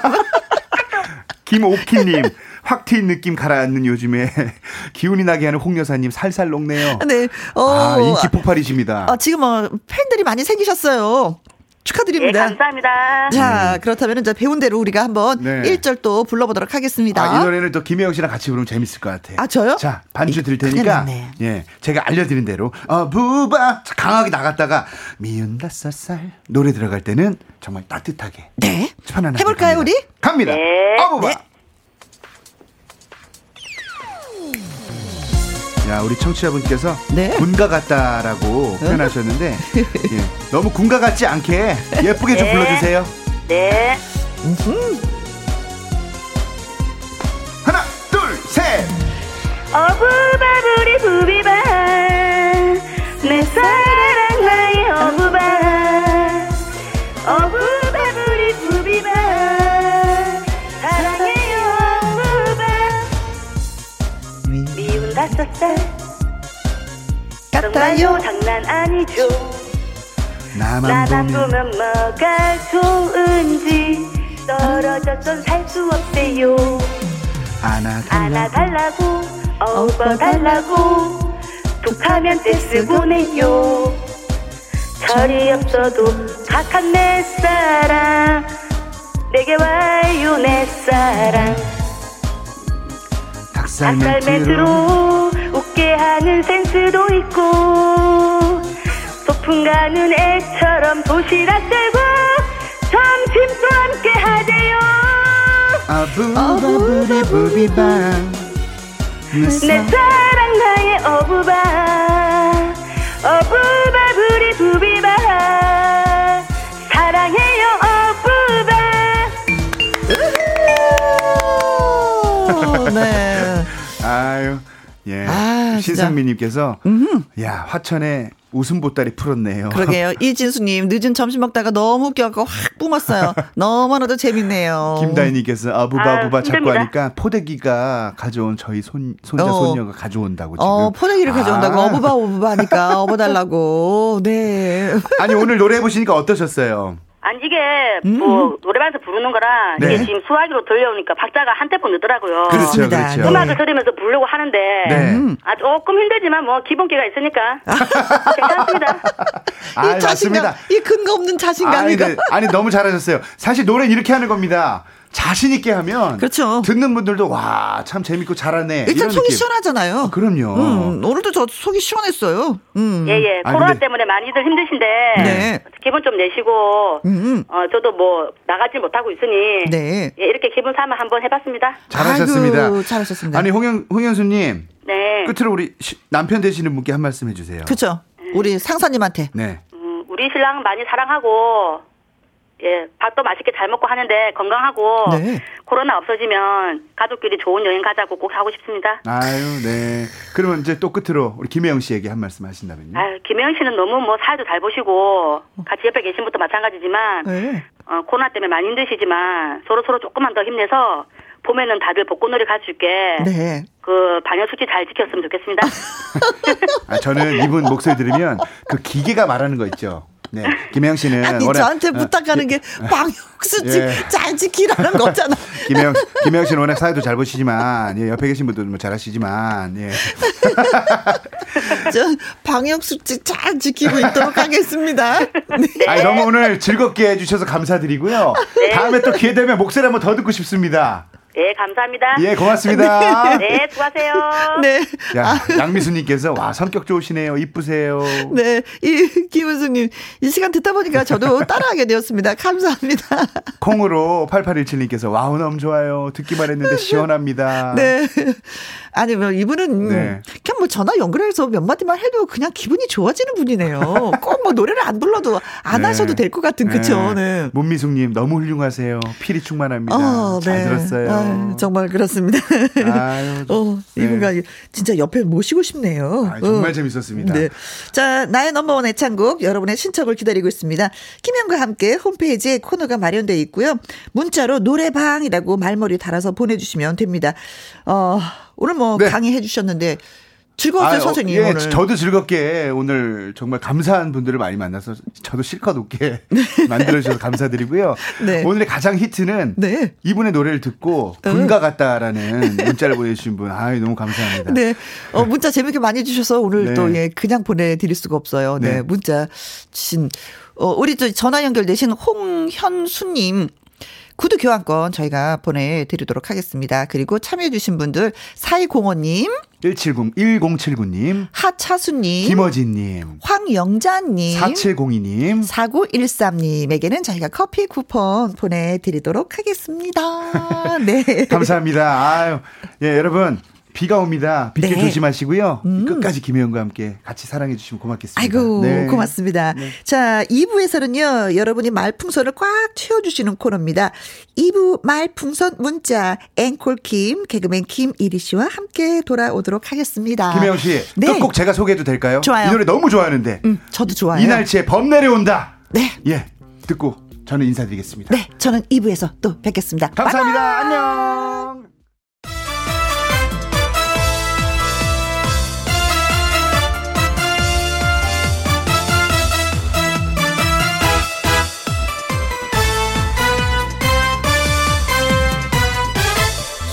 김옥희님 확 트인 느낌 가라앉는 요즘에 기운이 나게 하는 홍 여사님 살살 녹네요. 네. 어, 아, 인기 폭발이십니다. 아, 지금 어, 팬들이 많이 생기셨어요. 축하드립니다. 네, 감사합니다. 자, 그렇다면 이제 배운 대로 우리가 한번 네. 1절 또 불러보도록 하겠습니다. 아, 이 노래는 또 김혜영 씨랑 같이 부르면 재밌을 것 같아요. 아, 저요? 자, 반주 드릴 테니까. 예, 제가 알려드린 대로, 어, 부바! 강하게 나갔다가, 미운 다섯 살. 노래 들어갈 때는 정말 따뜻하게. 네. 편안하게. 해볼까요, 갑니다. 우리? 갑니다. 네. 어 부바! 네. 야, 우리 청취자분께서 네. 군가 같다라고 표현하셨는데 예, 너무 군가 같지 않게 예쁘게 좀 네. 불러주세요. 네. 하나, 둘, 셋. 어부바 부리 부비바 살 같아요. 장난 아니죠. 나만, 나만 보면, 보면 뭐가 좋은지 떨어졌던 살 수 없대요. 안아달라고, 안아달라고 업어 달라고 툭하면 떼쓰고네요. 철이 없어도 각한 내 사랑 내게 와요 내 사랑 닭살 멘트로. 웃게 하는 센스도 있고 소풍 가는 애처럼 도시락 들고 점심도 함께 하재요. 아부바부리부비방. 내 사랑. 나의 어부바. 어부바 부리 부비바. 사랑해요 어부바. 네 신상민님께서 야 화천에 웃음 보따리 풀었네요. 그러게요. 이진수님 늦은 점심 먹다가 너무 웃겨갖고 확 뿜었어요. 너무나도 재밌네요. 김다희님께서 아부바부바 아, 자꾸 하니까 포대기가 가져온 저희 손 손자 어. 손녀가 가져온다고 지금. 어 포대기를 가져온다고 아. 어부바 어부바 하니까 어버달라고. 네. 아니 오늘 노래 해보시니까 어떠셨어요? 아니 이게 음. 뭐 노래방에서 부르는 거랑 네. 이게 지금 수화기로 들려오니까 박자가 한 템포 늦더라고요. 그렇죠, 그렇죠. 음악을 들으면서 부르려고 하는데 네. 아 조금 힘들지만 뭐 기본기가 있으니까 괜찮습니다. 아, 이 자신감, 맞습니다. 이 근거 없는 자신감이 아니, 네. 아니 너무 잘하셨어요. 사실 노래 이렇게 하는 겁니다. 자신 있게 하면 그렇죠. 듣는 분들도 와 참 재밌고 잘하네. 일단 속이 느낌. 시원하잖아요. 아, 그럼요. 음, 오늘도 저 속이 시원했어요. 음. 예예. 아, 코로나 근데... 때문에 많이들 힘드신데 네. 기분 좀 내시고 음, 음. 어 저도 뭐 나가지 못하고 있으니 네. 예, 이렇게 기분 삼아 한번 해봤습니다. 잘하셨습니다. 아이고, 잘하셨습니다. 아니 홍현 홍현수님. 네. 끝으로 우리 시, 남편 되시는 분께 한 말씀 해주세요. 그렇죠. 우리 상사님한테. 네. 음, 우리 신랑 많이 사랑하고 예, 밥도 맛있게 잘 먹고 하는데 건강하고 네. 코로나 없어지면 가족끼리 좋은 여행 가자고 꼭 하고 싶습니다. 아유, 네. 그러면 이제 또 끝으로 우리 김혜영 씨에게 한 말씀 하신다면요. 아, 김혜영 씨는 너무 뭐 살도 잘 보시고 같이 옆에 계신 분도 마찬가지지만 네. 어, 코로나 때문에 많이 힘드시지만 서로 서로 조금만 더 힘내서 봄에는 다들 벚꽃놀이 갈 수 있게 네. 그 방역 수치 잘 지켰으면 좋겠습니다. 아, 저는 이분 목소리 들으면 그 기계가 말하는 거 있죠. 네. 김혜영 씨는 아니 원래, 저한테 어, 부탁하는 게 방역수칙 예. 잘 지키라는 거잖아. 김혜영 김혜영 씨는 워낙 사회도 잘 보시지만 예, 옆에 계신 분도 뭐 잘하시지만 예. 저 방역수칙 잘 지키고 있도록 하겠습니다. 네. 아니, 너무 오늘 즐겁게 해주셔서 감사드리고요. 네. 다음에 또 기회 되면 목소리 한번 더 듣고 싶습니다. 네, 감사합니다. 예, 고맙습니다. 네, 네 수고하세요. 네. 야, 아. 양미수님께서 와 성격 좋으시네요. 이쁘세요. 네, 이 김은수님 이 시간 듣다 보니까 저도 따라하게 되었습니다. 감사합니다. 콩으로 8817님께서 와우 너무 좋아요. 듣기만 했는데 시원합니다. 네. 아니 뭐 이분은 네. 그냥 뭐 전화 연결해서 몇 마디만 해도 그냥 기분이 좋아지는 분이네요. 꼭 뭐 노래를 안 불러도 안 네. 하셔도 될 것 같은 그쵸? 네. 문미숙님 너무 훌륭하세요. feel이 충만합니다. 어, 잘 네. 들었어요. 아 유, 정말 그렇습니다. 아유, 어, 네. 이분과 진짜 옆에 모시고 싶네요. 아, 정말 어. 재밌었습니다. 네. 자 나의 넘버원 애창곡 여러분의 신청을 기다리고 있습니다. 김현과 함께 홈페이지에 코너가 마련되어 있고요. 문자로 노래방이라고 말머리 달아서 보내주시면 됩니다. 어. 오늘 뭐 네. 강의해 주셨는데 즐거웠어요, 아, 선생님. 예, 오늘. 저도 즐겁게 오늘 정말 감사한 분들을 많이 만나서 저도 실컷 웃게 만들어주셔서 감사드리고요. 네. 오늘의 가장 히트는 네. 이분의 노래를 듣고 분가 같다라는 문자를 보내주신 분. 아 너무 감사합니다. 네. 어, 문자 재밌게 많이 주셔서 오늘 네. 또 예, 그냥 보내드릴 수가 없어요. 네. 네. 문자 주신, 어, 우리 저 전화 연결되신 홍현수님. 구두 교환권 저희가 보내드리도록 하겠습니다. 그리고 참여해주신 분들, 사이공원님. 170, 1079님. 하차수님. 김어진님. 황영자님. 4702님. 4913님에게는 저희가 커피 쿠폰 보내드리도록 하겠습니다. 네. 감사합니다. 아유, 예, 여러분. 비가 옵니다. 비길 네. 조심하시고요. 음. 끝까지 김혜영과 함께 같이 사랑해 주시면 고맙겠습니다. 아이고 네. 고맙습니다. 네. 자 2부에서는요. 여러분이 말풍선을 꽉 채워주시는 코너입니다. 2부 말풍선 문자 앵콜 김 개그맨 김이리 씨와 함께 돌아오도록 하겠습니다. 김혜영 씨 네. 끝곡 제가 소개해도 될까요? 좋아요. 이 노래 너무 좋아하는데. 음, 저도 좋아요. 이날치의 범 내려온다. 네. 예 듣고 저는 인사드리겠습니다. 네 저는 2부에서 또 뵙겠습니다. 감사합니다. 바이바이. 안녕.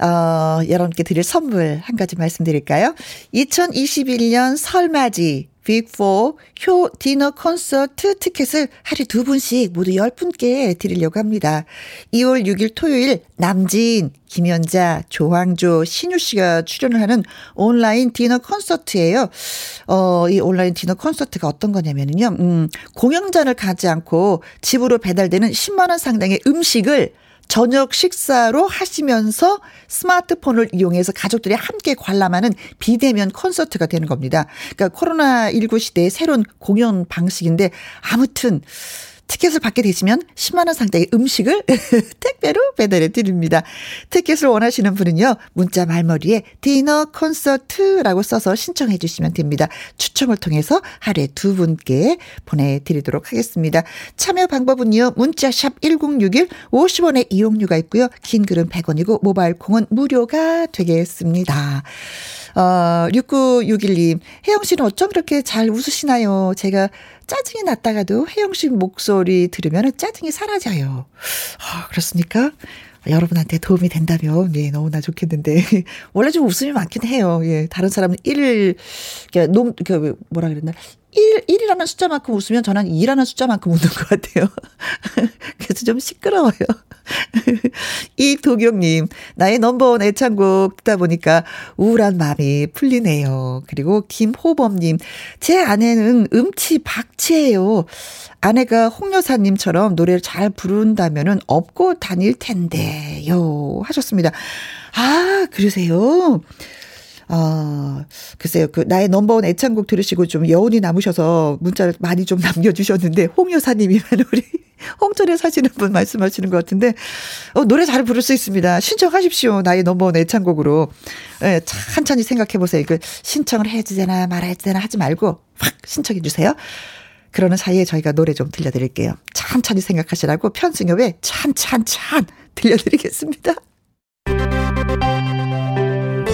어, 여러분께 드릴 선물 한 가지 말씀드릴까요? 2021년 설맞이 빅4 효 디너 콘서트 티켓을 하루 두 분씩 모두 10분께 드리려고 합니다. 2월 6일 토요일 남진, 김연자, 조황조, 신유 씨가 출연을 하는 온라인 디너 콘서트예요. 어, 이 온라인 디너 콘서트가 어떤 거냐면요. 음, 공연장을 가지 않고 집으로 배달되는 10만 원 상당의 음식을 저녁 식사로 하시면서 스마트폰을 이용해서 가족들이 함께 관람하는 비대면 콘서트가 되는 겁니다. 그러니까 코로나19 시대의 새로운 공연 방식인데 아무튼 티켓을 받게 되시면 10만 원 상당의 음식을 택배로 배달해 드립니다. 티켓을 원하시는 분은요. 문자 말머리에 디너 콘서트라고 써서 신청해 주시면 됩니다. 추첨을 통해서 하루에 두 분께 보내 드리도록 하겠습니다. 참여 방법은요. 문자 샵 1061 50원의 이용료가 있고요. 긴 글은 100원이고 모바일 콩은 무료가 되겠습니다. 어, 6961님, 혜영 씨는 어쩜 그렇게 잘 웃으시나요? 제가 짜증이 났다가도 혜영 씨 목소리 들으면 짜증이 사라져요. 아, 그렇습니까? 여러분한테 도움이 된다면, 예, 너무나 좋겠는데. 원래 좀 웃음이 많긴 해요. 예, 다른 사람은 1일, 농, 그, 뭐라 그랬나. 1, 1이라는 숫자만큼 웃으면 저는 2라는 숫자만큼 웃는 것 같아요. 그래서 좀 시끄러워요. 이도경님, 나의 넘버원 애창곡 듣다 보니까 우울한 마음이 풀리네요. 그리고 김호범님, 제 아내는 음치 박치예요. 아내가 홍여사님처럼 노래를 잘 부른다면은 업고 다닐 텐데요. 하셨습니다. 아, 그러세요? 아, 글쎄요. 그 나의 넘버원 애창곡 들으시고 좀 여운이 남으셔서 문자를 많이 좀 남겨주셨는데 홍여사님이면 우리 홍천에 사시는 분 말씀하시는 것 같은데 어, 노래 잘 부를 수 있습니다. 신청하십시오. 나의 넘버원 애창곡으로. 예, 천천히 생각해 보세요. 그 신청을 해야 되나 말아야 되나 하지 말고 확 신청해 주세요. 그러는 사이에 저희가 노래 좀 들려드릴게요. 천천히 생각하시라고 편승엽의 찬찬찬 들려드리겠습니다.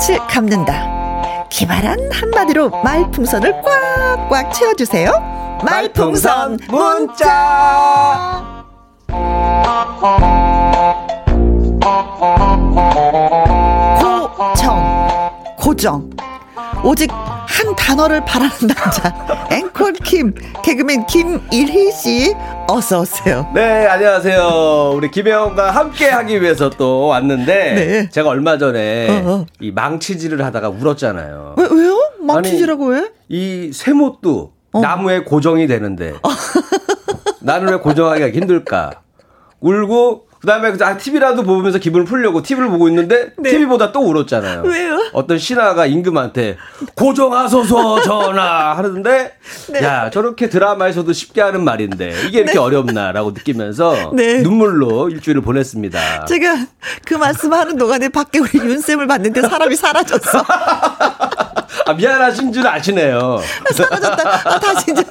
냥빛을 감는다. 기발한 한마디로 말풍선을 꽉꽉 채워주세요. 말풍선 문자! 고정, 고정. 오직 한 단어를 바라는 남자 앵콜 김 개그맨 김일희 씨 어서 오세요. 네 안녕하세요. 우리 김혜영과 함께 하기 위해서 또 왔는데 네. 제가 얼마 전에 어, 어. 이 망치질을 하다가 울었잖아요. 왜 왜요? 망치질하고 왜? 이 쇠못도 어. 나무에 고정이 되는데 나는 왜 고정하기가 힘들까? 울고 그다음에 아, TV라도 보면서 기분을 풀려고 TV를 보고 있는데 네. TV보다 또 울었잖아요. 왜요? 어떤 신하가 임금한테 고정하소서 전하 하는데 네. 야 저렇게 드라마에서도 쉽게 하는 말인데 이게 이렇게 네. 어렵나라고 느끼면서 네. 눈물로 일주일을 보냈습니다. 제가 그 말씀하는 동안에 밖에 우리 윤 쌤을 봤는데 사람이 사라졌어. 아, 미안하신 줄 아시네요. 사라졌다. 아, 다시 이제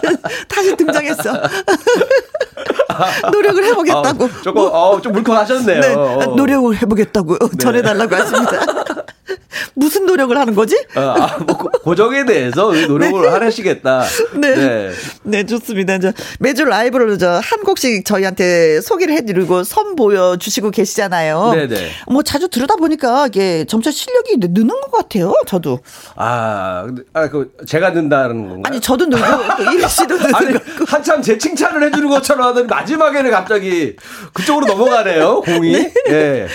다시 등장했어. 노력을 해보겠다고. 어, 조금 어, 좀 물컹하셨네요. 네, 어. 노력을 해보겠다고 네. 전해달라고 하십니다. 무슨 노력을 하는 거지? 어, 아, 뭐 고정에 대해서 노력을 네. 하시겠다. 네. 네. 네, 좋습니다. 이제 매주 라이브를 저한 곡씩 저희한테 소개를 해드리고 선 보여주시고 계시잖아요. 네네. 네. 뭐 자주 들으다 보니까 이게 점차 실력이 느는 것 같아요. 저도. 아, 아, 그 제가 는다는 건가요? 아니 저도 늘고 이리 씨도 늘고. 아니, 한참 제 칭찬을 해주는 것처럼 하더니 마지막에는 갑자기 그쪽으로 넘어가네요. 공이. 네. 예.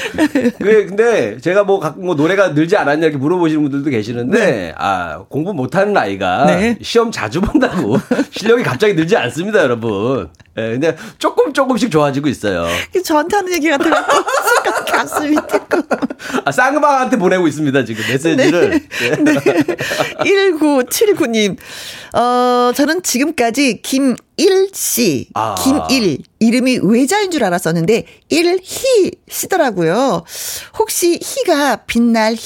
네. 근데 제가 뭐, 뭐 노래가 늘지 않았냐 이렇게 물어보시는 분들도 계시는데 네. 아 공부 못하는 아이가 네. 시험 자주 본다고 실력이 갑자기 늘지 않습니다, 여러분. 예, 근데 조금 조금씩 좋아지고 있어요. 저한테 하는 얘기 거 가슴이 뜨고. 아, 쌍방한테 보내고 있습니다, 지금 메시지를. 네. 네. 1979님. 어, 저는 지금까지 김 일 씨, 아. 김일 이름이 외자인 줄 알았었는데 일희 씨더라고요. 혹시 희가 빛날 희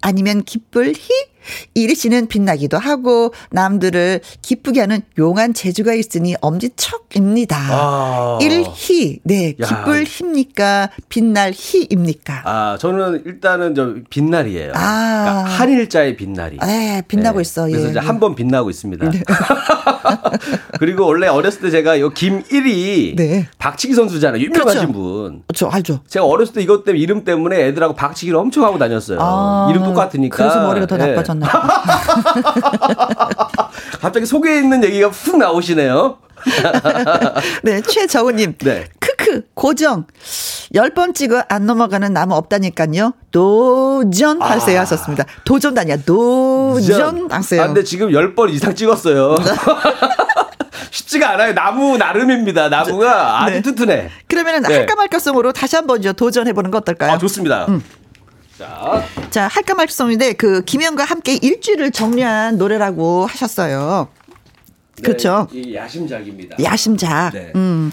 아니면 기쁠 희? 이리 씨는 빛나기도 하고 남들을 기쁘게 하는 용한 재주가 있으니 엄지척입니다. 아. 일희, 네, 기쁠 희입니까? 빛날 희입니까? 아, 저는 일단은 저 빛날이에요. 아. 그러니까 한일자의 빛날이. 네, 빛나고 네. 있어. 그래서 예. 이제 한 번 빛나고 있습니다. 네. 그리고 원래 어렸을 때 제가 요 김일이 네. 박치기 선수잖아요. 유명하신 그렇죠. 분. 그렇죠, 알죠. 제가 어렸을 때 이것 때문에 이름 때문에 애들하고 박치기를 엄청 하고 다녔어요. 아. 이름 똑같으니까. 그래서 머리가 더 네. 나빠졌 하 셨나 갑자기 속에 있는 얘기가 훅 나오시네요. 네, 최정우님. 네. 크크, 고정. 열 번 찍어 안 넘어가는 나무 없다니까요. 도전 하세요 아. 하셨습니다. 도전도 아니야. 도전 하세요. 아, 근데 지금 열 번 이상 찍었어요. 쉽지가 않아요. 나무 나름입니다. 나무가 아주 네. 튼튼해. 그러면은 네. 할까 말까성으로 다시 한번 도전해보는 거 어떨까요? 아, 좋습니다. 음. 자. 자, 할까 말성인데 그 김현과 함께 일주일을 정리한 노래라고 하셨어요. 네, 그렇죠. 야심작입니다. 야심작. 네. 음.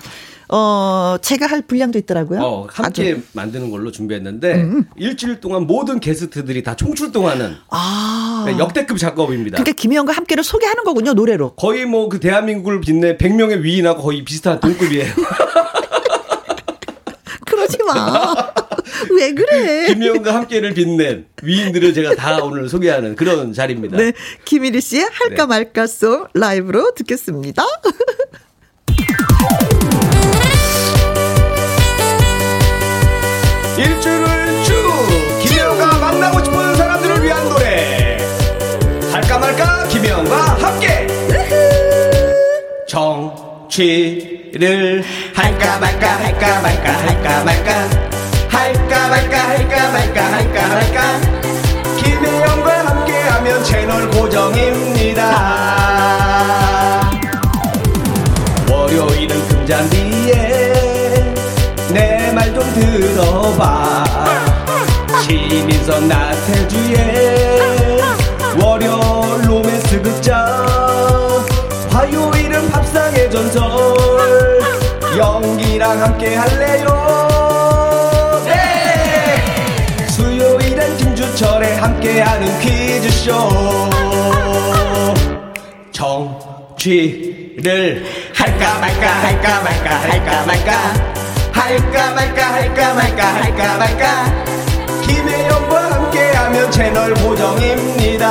어, 제가 할 분량도 있더라고요. 어, 함께 아주. 만드는 걸로 준비했는데 음. 일주일 동안 모든 게스트들이 다 총출동하는 아. 네, 역대급 작업입니다. 그러니까 김혜영과 함께를 소개하는 거군요, 노래로. 거의 뭐 그 대한민국을 빛내 100명의 위인하고 거의 비슷한 동급이에요. 그러지 마. 왜 그래? 김희영과 함께를 빛낸 위인들을 제가 다 오늘 소개하는 그런 자리입니다. 네. 김일희 씨의 할까 네. 말까 송 라이브로 듣겠습니다. 일주일을 쭉 김혜영과 만나고 싶은 사람들을 위한 노래 할까 말까 김혜영과 함께 정취를 할까 말까 할까 말까 할까 말까 할까 말까 할까 말까 할까 말까. 김혜영과 함께하면 채널 고정입니다. 월요일은 금잔디에 내 말 좀 들어봐. 신인선 나태주의 월요 로맨스 극장. 화요일은 밥상의 전설. 연기랑 함께 할래요 함께하는 퀴즈쇼. 정취를 할까 말까 할까 말까 할까 말까 할까 말까 할까 말까 할까 말까. 김혜영과 함께하면 채널 고정입니다.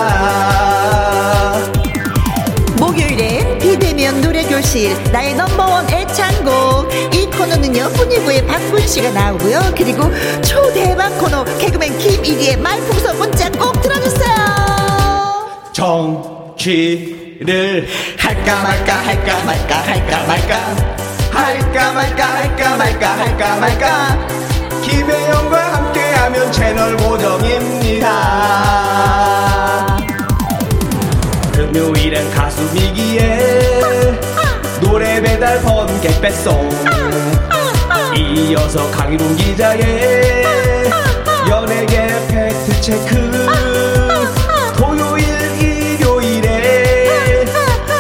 목요일에 비대면 노래교실 나의 넘버원 애창곡. 이 코너는요 훈이부의 박군 씨가 나오고요. 그리고 초대박 코너 개그맨 김일희의 말풍선 문자 꼭 들어주세요. 정취를 할까 말까 할까 말까 할까 말까 할까 말까 할까 말까 할까 말까. 김혜영과 함께하면 채널 고정입니다. 금요일엔 가수 미기의 노래 배달 번개 뺐송 이어서 강희룡 기자의 연예계 팩트 체크. 토요일 일요일에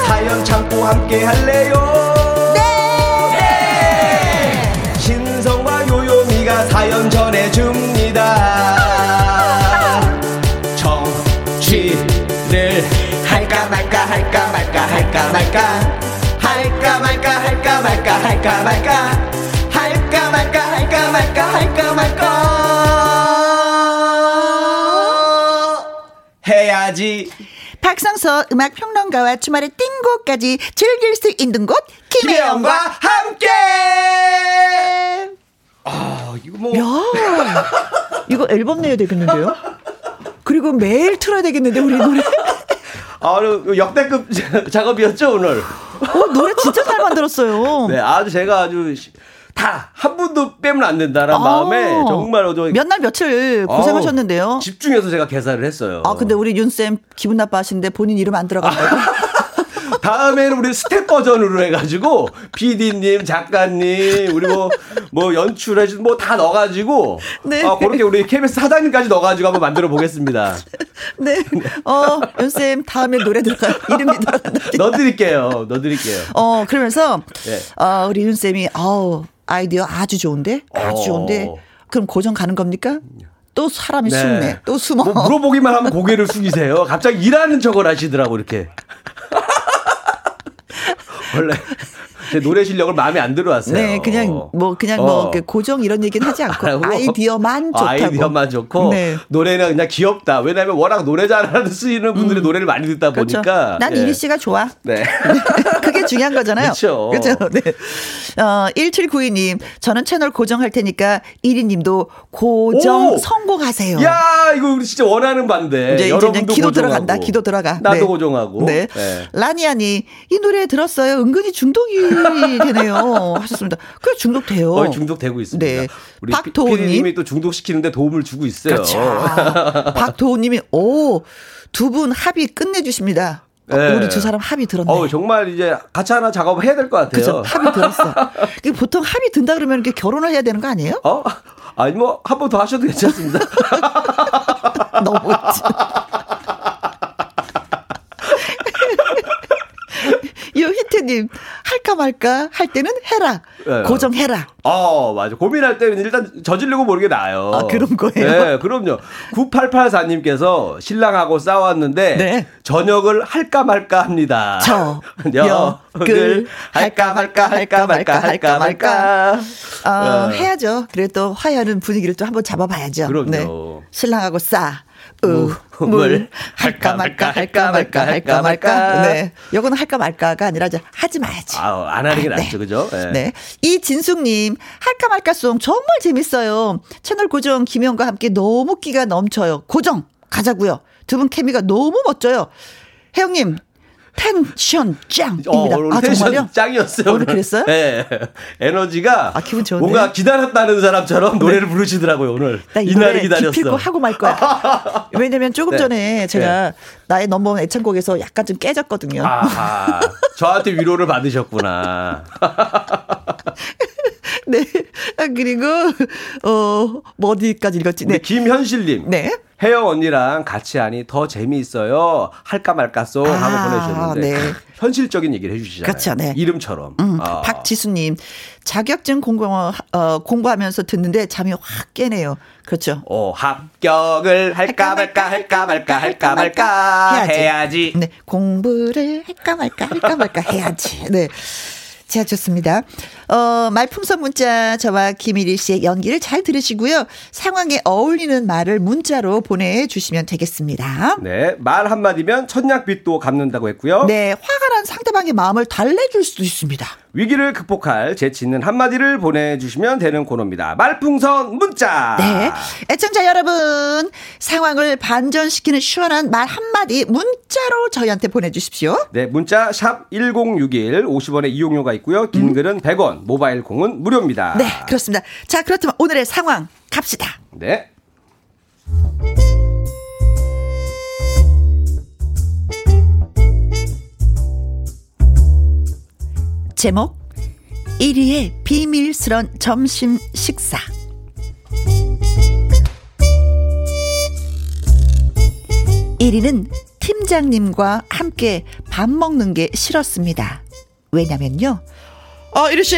사연 참고 함께 할래요? 네! 신성과 요요미가 사연 전해줍니다. 정취를 할까 말까 할까 말까 할까 말까 할까 말까? 할까 말까? 할까 말까? 할까 말까? 해야지. 박상서 음악 평론가와 주말의 띵곡까지 즐길 수 있는 곳 김혜영과 함께! 아 이거 뭐. 야 이거 앨범 내야 되겠는데요? 그리고 매일 틀어야 되겠는데 우리 노래 아, 역대급 작업이었죠 오늘. 어, 노래 진짜 잘 만들었어요. 네, 아주 제가 아주 다한 분도 빼면 안 된다는 아, 마음에 정말 몇 날 며칠 고생하셨는데요. 아 집중해서 제가 개사를 했어요. 아 근데 우리 윤 쌤 기분 나빠하시는데 본인 이름 안 들어간다고. 다음에는 우리 스태프 버전으로 해가지고 PD님, 작가님, 우리 뭐, 뭐 연출해준 뭐 다 넣어가지고 네. 어, 그렇게 우리 KBS 사장님까지 넣어가지고 한번 만들어 보겠습니다. 네. 어, 윤쌤 다음에 노래 들어가 이름이 들어간다. 넣어드릴게요. 넣어드릴게요. 어, 그러면서 네. 어, 우리 윤쌤이 아우 아이디어 아주 좋은데 아주 어. 좋은데 그럼 고정 가는 겁니까? 또 사람이 네. 숨네. 또 숨어. 뭐 물어보기만 하면 고개를 숙이세요. 갑자기 일하는 척을 하시더라고, 이렇게. 원래 제 노래 실력을 마음에 안 들어왔어요. 네, 그냥 뭐 그냥 뭐 어. 뭐 고정 이런 얘기는 하지 않고 아이디어만 좋다고. 아이디어만 좋고 네. 노래는 그냥 귀엽다. 왜냐하면 워낙 노래 잘하는 쓰이는 분들의 음. 노래를 많이 듣다 그렇죠. 보니까. 난 예. 이리 씨가 좋아. 네. 중요한 거잖아요. 그렇죠. 그렇죠. 네. 어, 1792님, 저는 채널 고정할 테니까 1위님도 고정 오! 성공하세요. 야, 이거 우리 진짜 원하는 반대. 이제, 여러분도 기도 고정하고. 들어간다. 기도 들어가. 나도 네. 고정하고. 네. 네. 라니아니 이 노래 들었어요. 은근히 중독이 되네요. 하셨습니다. 그래 중독돼요. 어, 중독되고 있습니다. 네. 우리 박도우님이 또 중독시키는데 도움을 주고 있어요. 그렇죠. 박도우님이 오 두 분 합의 끝내주십니다. 어, 네. 우리 두 사람 합의 들었네. 어, 정말 이제 같이 하나 작업을 해야 될 것 같아요. 그죠. 합의 들었어. 보통 합의 든다 그러면 이렇게 결혼을 해야 되는 거 아니에요? 어? 아니, 뭐, 한 번 더 하셔도 괜찮습니다. 너무. 요 히트님 할까 말까 할 때는 해라. 네. 고정해라. 어, 맞아. 고민할 때는 일단 저지르고 모르게 나요. 아, 그런 거예요? 네, 그럼요. 9884님께서 신랑하고 싸웠는데 네. 저녁을 할까 말까 합니다. 저녁을 할까 말까 할까 말까 할까 말까. 어, 네. 해야죠. 그래도 화해하는 분위기를 또 한번 잡아봐야죠. 그럼요. 네. 신랑하고 싸. 우물 할까 말까 할까 말까 할까 말까. 네. 요거는 할까 말까가 아니라 이제 하지 마야지. 아, 안 하는 게 아, 낫죠. 그죠? 네. 네. 이진숙님, 할까 말까 송 정말 재밌어요. 채널 고정 김영과 함께 너무 끼가 넘쳐요. 고정 가자고요. 두 분 케미가 너무 멋져요. 혜영님, 텐션 짱입니다. 어, 아, 정말요? 짱이었어요. 오늘 그랬어요? 네. 에너지가 아, 기분 좋은데? 뭔가 기다렸다는 사람처럼 네. 노래를 부르시더라고요, 오늘. 이날을 기다렸어. 기필코 하고 말 거야. 왜냐면 조금 네. 전에 제가 네. 나의 넘버원 애창곡에서 약간 좀 깨졌거든요. 아, 저한테 위로를 받으셨구나. 네. 아, 그리고, 어, 뭐 어디까지 읽었지? 네. 김현실님. 네. 혜영 언니랑 같이 하니 더 재미있어요. 할까 말까 송 아, 하고 보내주셨는데 네. 현실적인 얘기를 해주시잖아요. 그렇죠, 네. 이름처럼. 음, 아. 박지수님 자격증 공부 어, 공부하면서 듣는데 잠이 확 깨네요. 그렇죠. 어, 합격을 할까 말까 할까 말까 할까 말까 해야지. 해야지. 네, 공부를 할까 말까 할까 말까 해야지. 네. 자, 좋습니다. 어, 말풍선 문자 저와 김일희 씨의 연기를 잘 들으시고요. 상황에 어울리는 말을 문자로 보내주시면 되겠습니다. 네. 말 한마디면 천냥빛도 갚는다고 했고요. 네. 화가 난 상대방의 마음을 달래줄 수도 있습니다. 위기를 극복할 재치 있는 한마디를 보내주시면 되는 코너입니다. 말풍선 문자. 네. 애청자 여러분, 상황을 반전시키는 시원한 말 한마디 문자로 저희한테 보내주십시오. 네. 문자 샵 1061, 50원의 이용료가 있고요. 긴 음. 글은 100원, 모바일 콩은 무료입니다. 네. 그렇습니다. 자, 그렇다면 오늘의 상황 갑시다. 네. 제목 1위의 비밀스런 점심 식사 1위는 팀장님과 함께 밥 먹는 게 싫었습니다. 왜냐면요. 아, 이리 씨.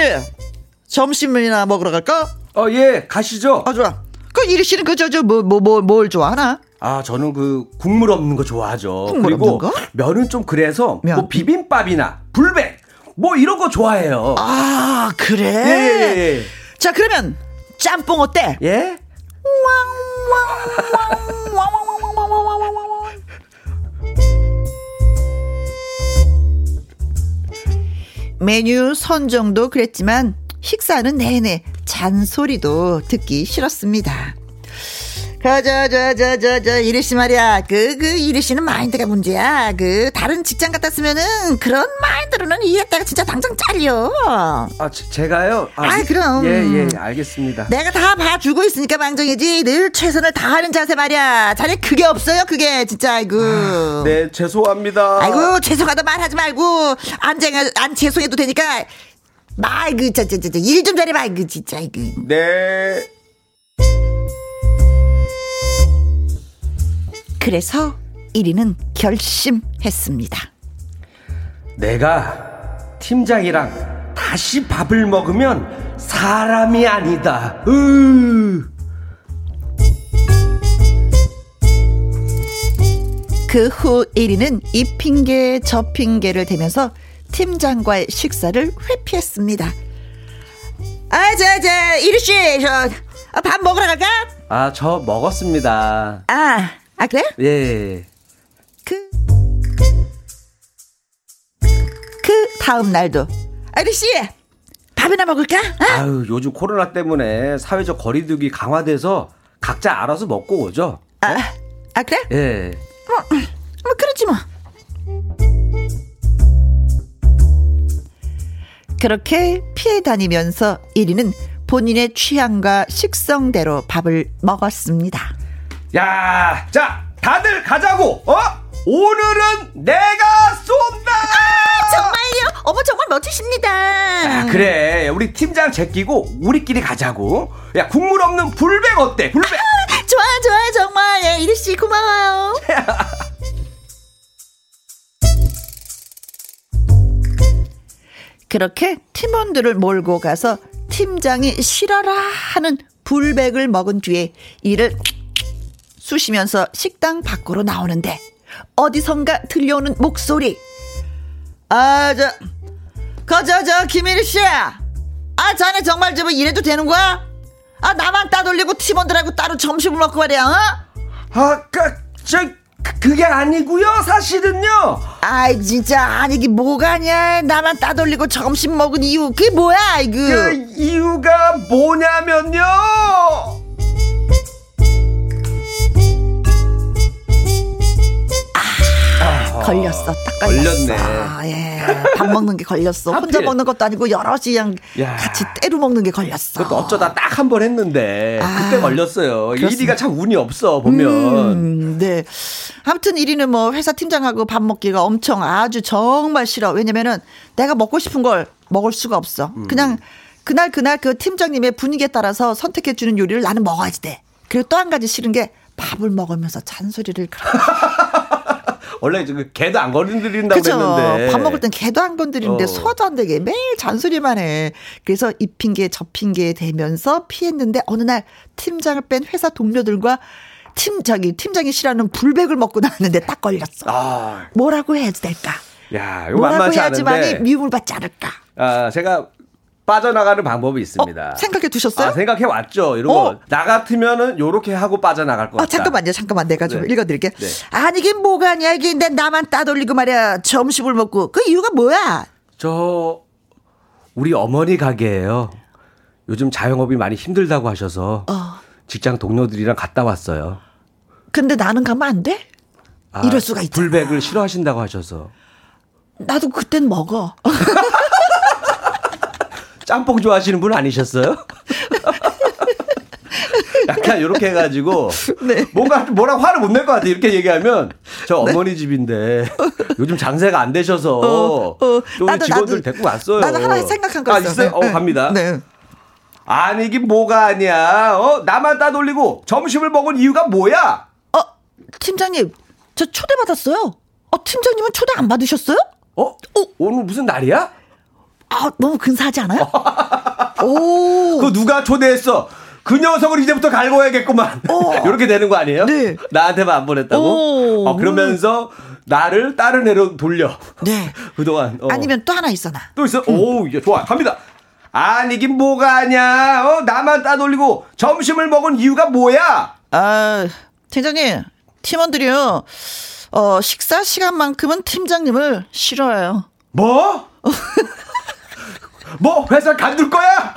점심이나 먹으러 갈까? 어, 예, 가시죠. 아, 좋아. 그 이리 씨는 그, 저, 저, 뭐, 뭐, 뭐, 뭘 좋아하나? 아, 저는 그 국물 없는 거 좋아하죠. 국물 그리고 없는 거? 면은 좀 그래서 면. 뭐 비빔밥이나 불백 뭐 이런 거 좋아해요. 아, 그래? 예, 예, 예. 자, 그러면 짬뽕 어때? 예? 메뉴 선정도 그랬지만 식사는 내내 잔소리도 듣기 싫었습니다. 그저저저저저 이리 씨 말이야. 그 그 이리 씨는 마인드가 문제야. 그 다른 직장 같았으면은 그런 마인드로는 이랬다가 진짜 당장 잘려. 아 제, 제가요? 아, 아 그럼. 예예 예, 알겠습니다. 내가 다 봐주고 있으니까 망정이지. 늘 최선을 다하는 자세 말이야. 자네 그게 없어요 그게. 진짜 아이고. 아, 네 죄송합니다. 아이고 죄송하다 말하지 말고. 안, 안 죄송해도 되니까. 말그 저저저일좀 잘해봐. 그 진짜 이거 네 그래서 1위는 결심했습니다. 내가 팀장이랑 다시 밥을 먹으면 사람이 아니다. 으. 그후 1위는 이 핑계 저 핑계를 대면서 팀장과의 식사를 회피했습니다. 아, 저, 저, 1위 씨, 저, 밥 먹으러 갈까? 아, 저 먹었습니다. 아, 아, 그래? 예. 그, 그 다음 날도. 아저씨, 밥이나 먹을까? 어? 아유, 요즘 코로나 때문에 사회적 거리두기 강화돼서 각자 알아서 먹고 오죠. 아, 아 그래? 예. 뭐, 뭐 그렇지 뭐. 그렇게 피해 다니면서 1위는 본인의 취향과 식성대로 밥을 먹었습니다. 야, 자, 다들 가자고. 어? 오늘은 내가 쏜다. 아, 정말요? 어머 정말 멋지십니다. 아, 그래. 우리 팀장 제끼고 우리끼리 가자고. 야, 국물 없는 불백 어때? 불백. 아, 좋아요, 좋아요, 정말. 예, 이리 씨 고마워요. 그렇게 팀원들을 몰고 가서 팀장이 싫어라 하는 불백을 먹은 뒤에 이를 쑤시면서 식당 밖으로 나오는데 어디선가 들려오는 목소리. 아, 저, 거저, 저, 김일희 씨! 아, 자네 정말 저 이래도 되는 거야? 아, 나만 따돌리고 팀원들하고 따로 점심을 먹고 말이야, 어? 아, 그, 저, 그, 그게 아니고요 사실은요. 아이, 진짜, 아니긴 뭐가 아니야. 나만 따돌리고 점심 먹은 이유, 그게 뭐야, 이거. 그 이유가 뭐냐면요. 걸렸어. 딱 걸렸어. 걸렸네. 아, 예. 밥 먹는 게 걸렸어. 혼자 먹는 것도 아니고 여럿이 그냥 야. 같이 때로 먹는 게 걸렸어. 그것도 어쩌다 딱 한 번 했는데 아, 그때 걸렸어요. 1위가 참 운이 없어 보면. 음, 네. 아무튼 1위는 뭐 회사 팀장하고 밥 먹기가 엄청 아주 정말 싫어. 왜냐면은 내가 먹고 싶은 걸 먹을 수가 없어. 음. 그냥 그날 그날 그 팀장님의 분위기에 따라서 선택해 주는 요리를 나는 먹어야지 돼. 그리고 또 한 가지 싫은 게 밥을 먹으면서 잔소리를 원래 그 개도 안 건드린다고 그쵸? 했는데 밥 먹을 땐 개도 안 건드리는데 어. 소화도 안 되게 매일 잔소리만 해. 그래서 이 핑계 저 핑계 대면서 피했는데 어느 날 팀장을 뺀 회사 동료들과 팀 저기 팀장이 싫어하는 불백을 먹고 나왔는데 딱 걸렸어. 아. 뭐라고 해야 될까? 야, 뭐라고 해야지만이 미움을 받지 않을까? 아, 제가 빠져나가는 방법이 있습니다. 어? 생각해 두셨어요? 아, 생각해 왔죠. 이런 어? 거. 나 같으면은 요렇게 하고 빠져나갈 것 아, 같다. 아, 잠깐만요. 잠깐만. 내가 좀 네. 읽어 드릴게. 네. 아니, 이게 뭐가 아니야. 이게 내 나만 따돌리고 말이야. 점심을 먹고. 그 이유가 뭐야? 저, 우리 어머니 가게예요. 요즘 자영업이 많이 힘들다고 하셔서 어. 직장 동료들이랑 갔다 왔어요. 근데 나는 가면 안 돼? 아, 이럴 수가 있잖아. 불백을 싫어하신다고 하셔서. 나도 그땐 먹어. 짬뽕 좋아하시는 분 아니셨어요? 약간 이렇게 해가지고 네. 뭔가 뭐라 화를 못 낼 것 같아 이렇게 얘기하면 저 네. 어머니 네. 집인데 요즘 장세가 안 되셔서 어, 어. 또 나도, 직원들 나도, 데리고 왔어요. 나도 하나 생각한 거 아, 있어요. 어, 네. 갑니다. 네. 아니 이게 뭐가 아니야? 어 나만 따돌리고 점심을 먹은 이유가 뭐야? 어 팀장님 저 초대 받았어요. 어 팀장님은 초대 안 받으셨어요? 어? 어? 오늘 무슨 날이야? 아, 너무 근사하지 않아요? 오. 그 누가 초대했어? 그 녀석을 이제부터 갈고야겠구만. 이렇게 되는 거 아니에요? 네. 나한테만 안 보냈다고? 어, 그러면서 나를 다른 애로 돌려. 네. 그동안. 어. 아니면 또 하나 있어, 나. 또 있어? 응. 오, 이게 좋아. 갑니다. 아니긴 뭐가 아냐. 어, 나만 따돌리고 점심을 먹은 이유가 뭐야? 아, 팀장님, 팀원들이요. 어, 식사 시간만큼은 팀장님을 싫어해요. 뭐? 뭐 회사 간둘 거야?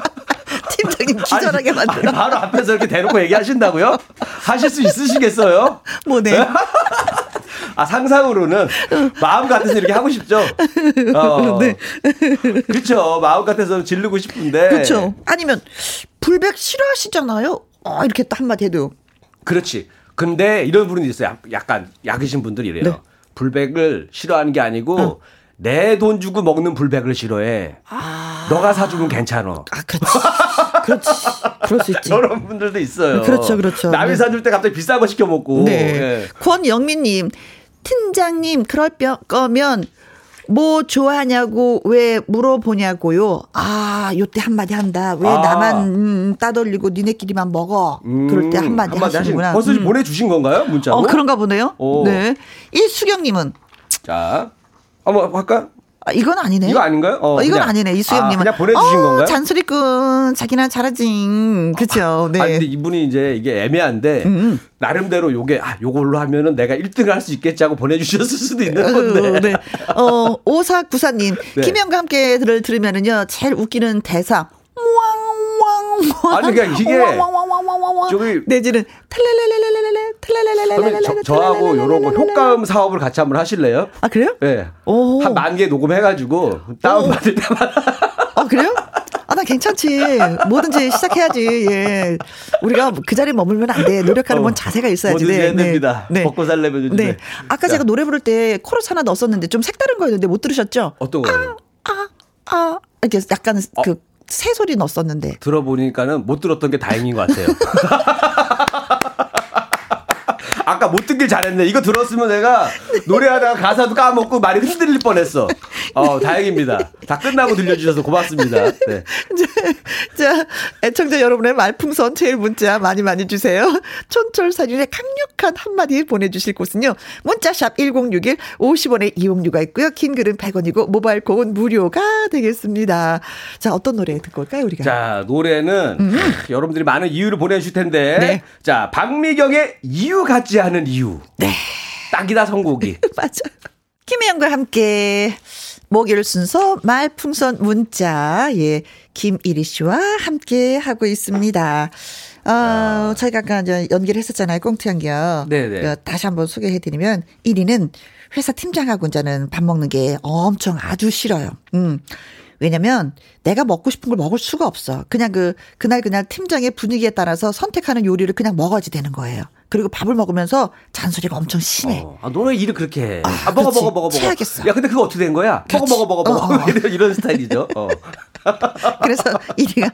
팀장님 기절하게 만들어. 바로 앞에서 이렇게 대놓고 얘기하신다고요? 하실 수 있으시겠어요? 뭐네. 아 상상으로는 마음 같아서 이렇게 하고 싶죠. 어. 네. 그렇죠. 마음 같아서 지르고 싶은데. 그렇죠. 아니면 불백 싫어하시잖아요. 어, 이렇게 또 한마디 해도. 그렇지. 근데 이런 분이 있어요. 약간 약이신 분들이 이래요. 네. 불백을 싫어하는 게 아니고 응. 내 돈 주고 먹는 불백을 싫어해. 아. 너가 사주면 괜찮아. 아, 그렇지. 그렇지. 그럴 수 있지. 이런 분들도 있어요. 그렇죠, 그렇죠. 남이 네. 사줄 때 갑자기 비싼 거 시켜 먹고. 네. 네. 권영민님, 팀장님, 그럴 거면 뭐 좋아하냐고 왜 물어보냐고요. 아, 요때 한마디 한다. 왜 아. 나만 음, 따돌리고 니네끼리만 먹어. 음, 그럴 때 한마디, 한마디 하시는구나. 벌써 음. 보내주신 건가요? 문자로? 어, 그런가 보네요. 오. 네. 이수경님은. 자. 한번 할까? 아, 이건 아니네. 이거 아닌가요? 어, 어 이건 아니네. 이수영님은. 아, 그냥 보내주신 어, 건가요? 잔소리꾼. 자기나 잘하지. 그렇죠. 네. 아, 근데 이분이 이제 이게 애매한데 음. 음. 나름대로 요게 아 요걸로 하면은 내가 1등을 할 수 있겠지 하고 보내주셨을 수도 있는 어, 건데. 네. 어 오사 구사님 네. 김영과 함께를 들으면은요 제일 웃기는 대사. 아니 그러니까 이게 저기 내지는 탈랄랄랄랄랄 탈랄랄랄랄 저하고 이런 거 효과음 사업을 같이 한번 하실래요? 아 그래요? 네. 한만 개 녹음해가지고 다운 받을 때마다. 아 그래요? 아, 나 괜찮지. 뭐든지 시작해야지. 예. 우리가 그 자리에 머물면 안 돼. 노력하는 건 어, 자세가 있어야지. 네. 됩니다. 네. 먹고 살려면 요즘에. 네. 아까 자. 제가 노래 부를 때 코러스 하나 넣었었는데 좀 색다른 거였는데 못 들으셨죠? 어떤 거요? 아, 아, 아. 이렇게 약간 어. 그 새 소리 넣었었는데. 들어보니까는 못 들었던 게 다행인 것 같아요. 아까 못 듣길 잘했네. 이거 들었으면 내가 노래하다가 가사도 까먹고 말이 흔들릴 뻔했어. 어, 다행입니다. 다 끝나고 들려주셔서 고맙습니다. 네. 자, 애청자 여러분의 말풍선 제일 문자 많이 많이 주세요. 촌철살인의 강력한 한마디 보내주실 곳은요. 문자샵 1061 50원의 이용료가 있고요. 긴 글은 100원이고 모바일 콩은 무료가 되겠습니다. 자, 어떤 노래 듣고 올까요, 우리가? 자, 노래는 음. 여러분들이 많은 이유를 보내주실 텐데. 네. 자, 박미경의 이유 같지 않은 이유. 네. 딱이다 선곡이. 맞아. 김혜영과 함께 목요일 순서 말풍선 문자 예 김일희 씨와 함께 하고 있습니다. 어, 아. 저희가 아까 연기를 했었잖아요. 꽁트 연기요. 네네. 그 다시 한번 소개해드리면 1위는 회사 팀장하고 이제는 밥 먹는 게 엄청 아주 싫어요. 음. 왜냐면 내가 먹고 싶은 걸 먹을 수가 없어. 그냥 그 그날 그날 팀장의 분위기에 따라서 선택하는 요리를 그냥 먹어야지 되는 거예요. 그리고 밥을 먹으면서 잔소리가 엄청 심해. 어, 아, 너네 일을 그렇게 해. 아, 아 먹어, 먹어, 먹어, 먹어. 취하겠어. 야, 근데 그거 어떻게 된 거야? 그렇지. 먹어, 먹어, 먹어, 먹어. 어, 어. 이런, 스타일이죠. 어. 그래서 이리가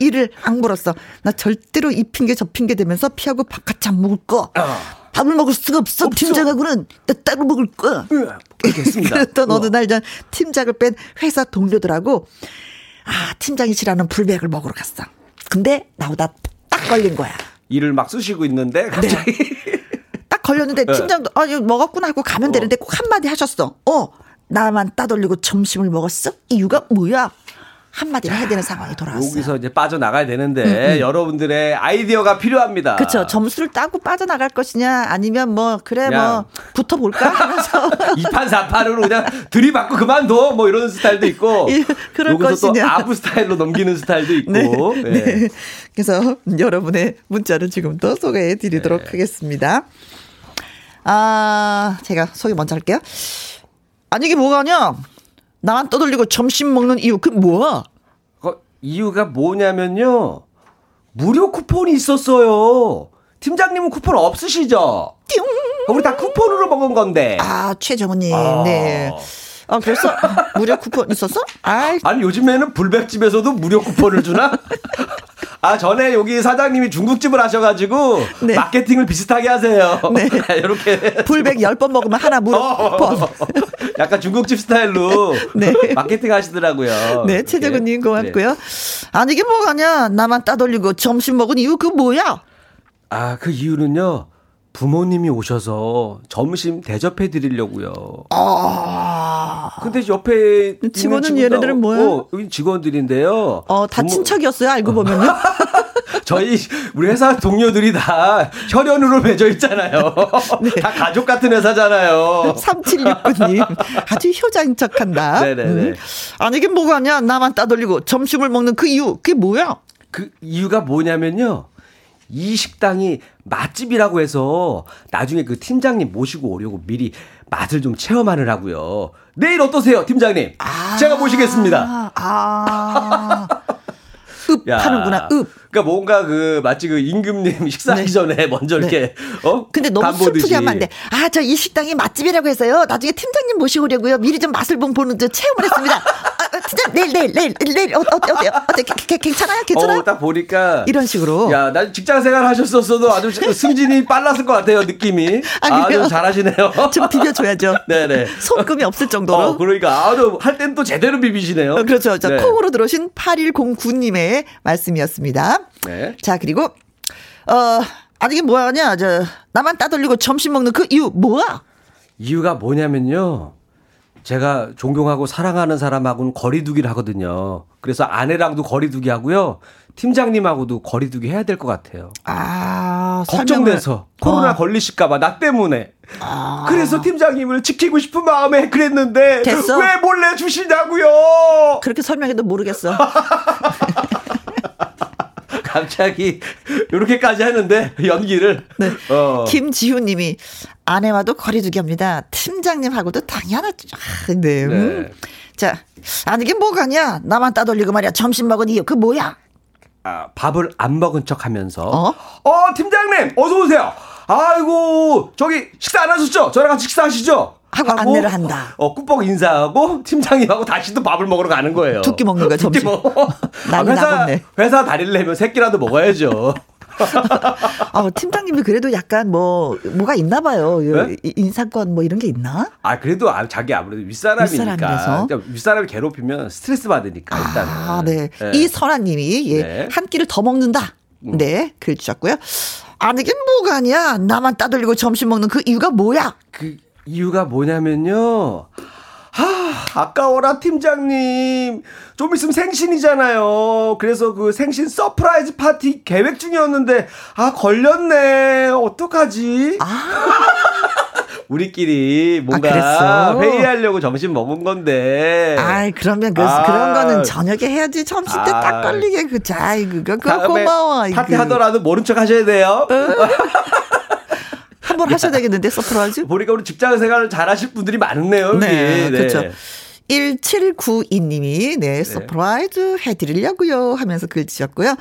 일을 안 물었어. 나 절대로 이 핑계 저 핑계 대면서 피하고 밥 같이 안 먹을 거. 어. 밥을 먹을 수가 없어. 없어. 팀장하고는 나 따로 먹을 거야. 알겠습니다. 그랬던 어느 날 전 팀장을 뺀 회사 동료들하고 아 팀장이 싫어하는 불백을 먹으러 갔어. 근데 나보다 딱 걸린 거야. 일을 막 쓰시고 있는데 갑자기 네. 딱 걸렸는데 네. 팀장도 아 이거 먹었구나 하고 가면 어. 되는데 꼭 한마디 하셨어. 어 나만 따돌리고 점심을 먹었어? 이유가 뭐야? 한마디를 해야 되는 상황이 돌아왔어요. 여기서 이제 빠져나가야 되는데 음, 음. 여러분들의 아이디어가 필요합니다. 그렇죠. 점수를 따고 빠져나갈 것이냐 아니면 뭐 그래 뭐 붙어볼까 하면서 2판 4판으로 그냥 들이받고 그만둬 뭐 이런 스타일도 있고 예, 그럴 것이냐. 또 아부 스타일로 넘기는 스타일도 있고 네, 네. 네. 그래서 여러분의 문자를 지금부터 소개해 드리도록 네. 하겠습니다. 아 제가 소개 먼저 할게요. 아니 이게 뭐가냐 나만 떠돌리고 점심 먹는 이유 그 뭐야? 어, 이유가 뭐냐면요. 무료 쿠폰이 있었어요. 팀장님은 쿠폰 없으시죠? 띵. 우리 다 쿠폰으로 먹은 건데. 아, 최정은님. 아. 네. 아, 벌써 무료 쿠폰 있었어? 아이. 아니, 요즘에는 불백집에서도 무료 쿠폰을 주나? 아, 전에 여기 사장님이 중국집을 하셔가지고 네. 마케팅을 비슷하게 하세요. 네. 이렇게. 불백 10번 먹으면 하나 무료 어, 쿠폰. 약간 중국집 스타일로 네. 마케팅 하시더라고요. 네, 최재근님 고맙고요. 네. 아니, 이게 뭐가냐? 나만 따돌리고 점심 먹은 이유 그 뭐야? 아, 그 이유는요. 부모님이 오셔서 점심 대접해 드리려고요. 아. 근데 옆에 직원은 얘네들은 뭐야? 어, 여기 직원들인데요. 어, 다 부모... 친척이었어요. 알고 보면요. 저희 우리 회사 동료들이 다 혈연으로 맺어 있잖아요. 네. 다 가족 같은 회사잖아요. 3769님. 아주 효자인 척 한다. 네네네. 음. 아니, 이게 뭐가냐? 나만 따돌리고 점심을 먹는 그 이유, 그게 뭐야? 그 이유가 뭐냐면요. 이 식당이 맛집이라고 해서 나중에 그 팀장님 모시고 오려고 미리 맛을 좀 체험하느라고요. 내일 어떠세요, 팀장님? 아~ 제가 모시겠습니다. 아. 읍 하는구나. 읍. 그러니까 뭔가 그 마치 그 임금님 식사하기 네. 전에 먼저 네. 이렇게 어 근데 너무 슬프게 하면 안 돼. 아 저 이 식당이 맛집이라고 해서요. 나중에 팀장님 모시고 오려고요. 미리 좀 맛을 보는 저 체험을 했습니다. 아, 아, 내일 내일 내일 내일 어, 어때 어때요? 어때 괜찮아요? 괜찮아요? 어, 딱 보니까 이런 식으로. 야, 나 직장 생활 하셨었어도 아주 승진이 빨랐을 것 같아요. 느낌이. 아, 주 잘하시네요. 좀 비벼줘야죠. 네네. 손금이 없을 정도로. 어, 그러니까 아주 할 땐 또 제대로 비비시네요. 어, 그렇죠. 자, 네. 콩으로 들어오신 8109님의 말씀이었습니다. 네. 자, 그리고, 어, 아니, 이게 뭐하냐. 저, 나만 따돌리고 점심 먹는 그 이유, 뭐야? 이유가 뭐냐면요. 제가 존경하고 사랑하는 사람하고는 거리두기를 하거든요. 그래서 아내랑도 거리두기 하고요. 팀장님하고도 거리두기 해야 될 것 같아요. 아, 걱정돼서 설명을... 코로나 어. 걸리실까봐 나 때문에. 아. 그래서 팀장님을 지키고 싶은 마음에 그랬는데 됐어? 왜 몰래 주시냐고요? 그렇게 설명해도 모르겠어. 갑자기 이렇게까지 하는데 연기를. 네. 어. 김지훈님이 아내와도 거리두기 합니다. 팀장님하고도 당연하죠. 아, 네. 음. 네. 자, 아니 이게 뭐가냐? 나만 따돌리고 말이야. 점심 먹은 이유 그 뭐야? 아, 밥을 안 먹은 척하면서 어? 어 팀장님 어서 오세요. 아이고 저기 식사 안 하셨죠? 저랑 같이 식사하시죠? 하고, 하고 안내를 한다. 어, 꾸벅 인사하고 팀장님하고 다시 또 밥을 먹으러 가는 거예요. 두끼 먹는 거야, 점심. 아, 회사, 회사 다리를 내면 새끼라도 먹어야죠. 아, 팀장님이 그래도 약간 뭐, 뭐가 있나 봐요. 네? 인사권 뭐 이런 게 있나? 아, 그래도 아, 자기 아무래도 윗사람이니까. 윗사람이 괴롭히면 스트레스 받으니까, 일단 아, 네. 네. 이선아님이, 예, 네. 한 끼를 더 먹는다. 음. 네, 글 주셨고요. 아니, 이게 뭐가 아니야. 나만 따돌리고 점심 먹는 그 이유가 뭐야? 그 이유가 뭐냐면요. 아, 아까워라 팀장님. 좀 있으면 생신이잖아요. 그래서 그 생신 surprise 파티 계획 중이었는데 아 걸렸네. 어떡하지? 아. 우리끼리 뭔가 아, 회의하려고 점심 먹은 건데. 아, 그러면 그, 아. 그런 거는 저녁에 해야지 점심 때 딱 아. 걸리게 그 자, 그거 그거 고마워. 파티 하더라도 모른 척 하셔야 돼요. 한번 하셔야 되겠는데 surprise? 보니까 우리 직장 생활을 잘 하실 분들이 많네요. 네, 네. 그렇죠. 1792님이 네, 네, surprise 해드리려고요 하면서 글 주셨고요.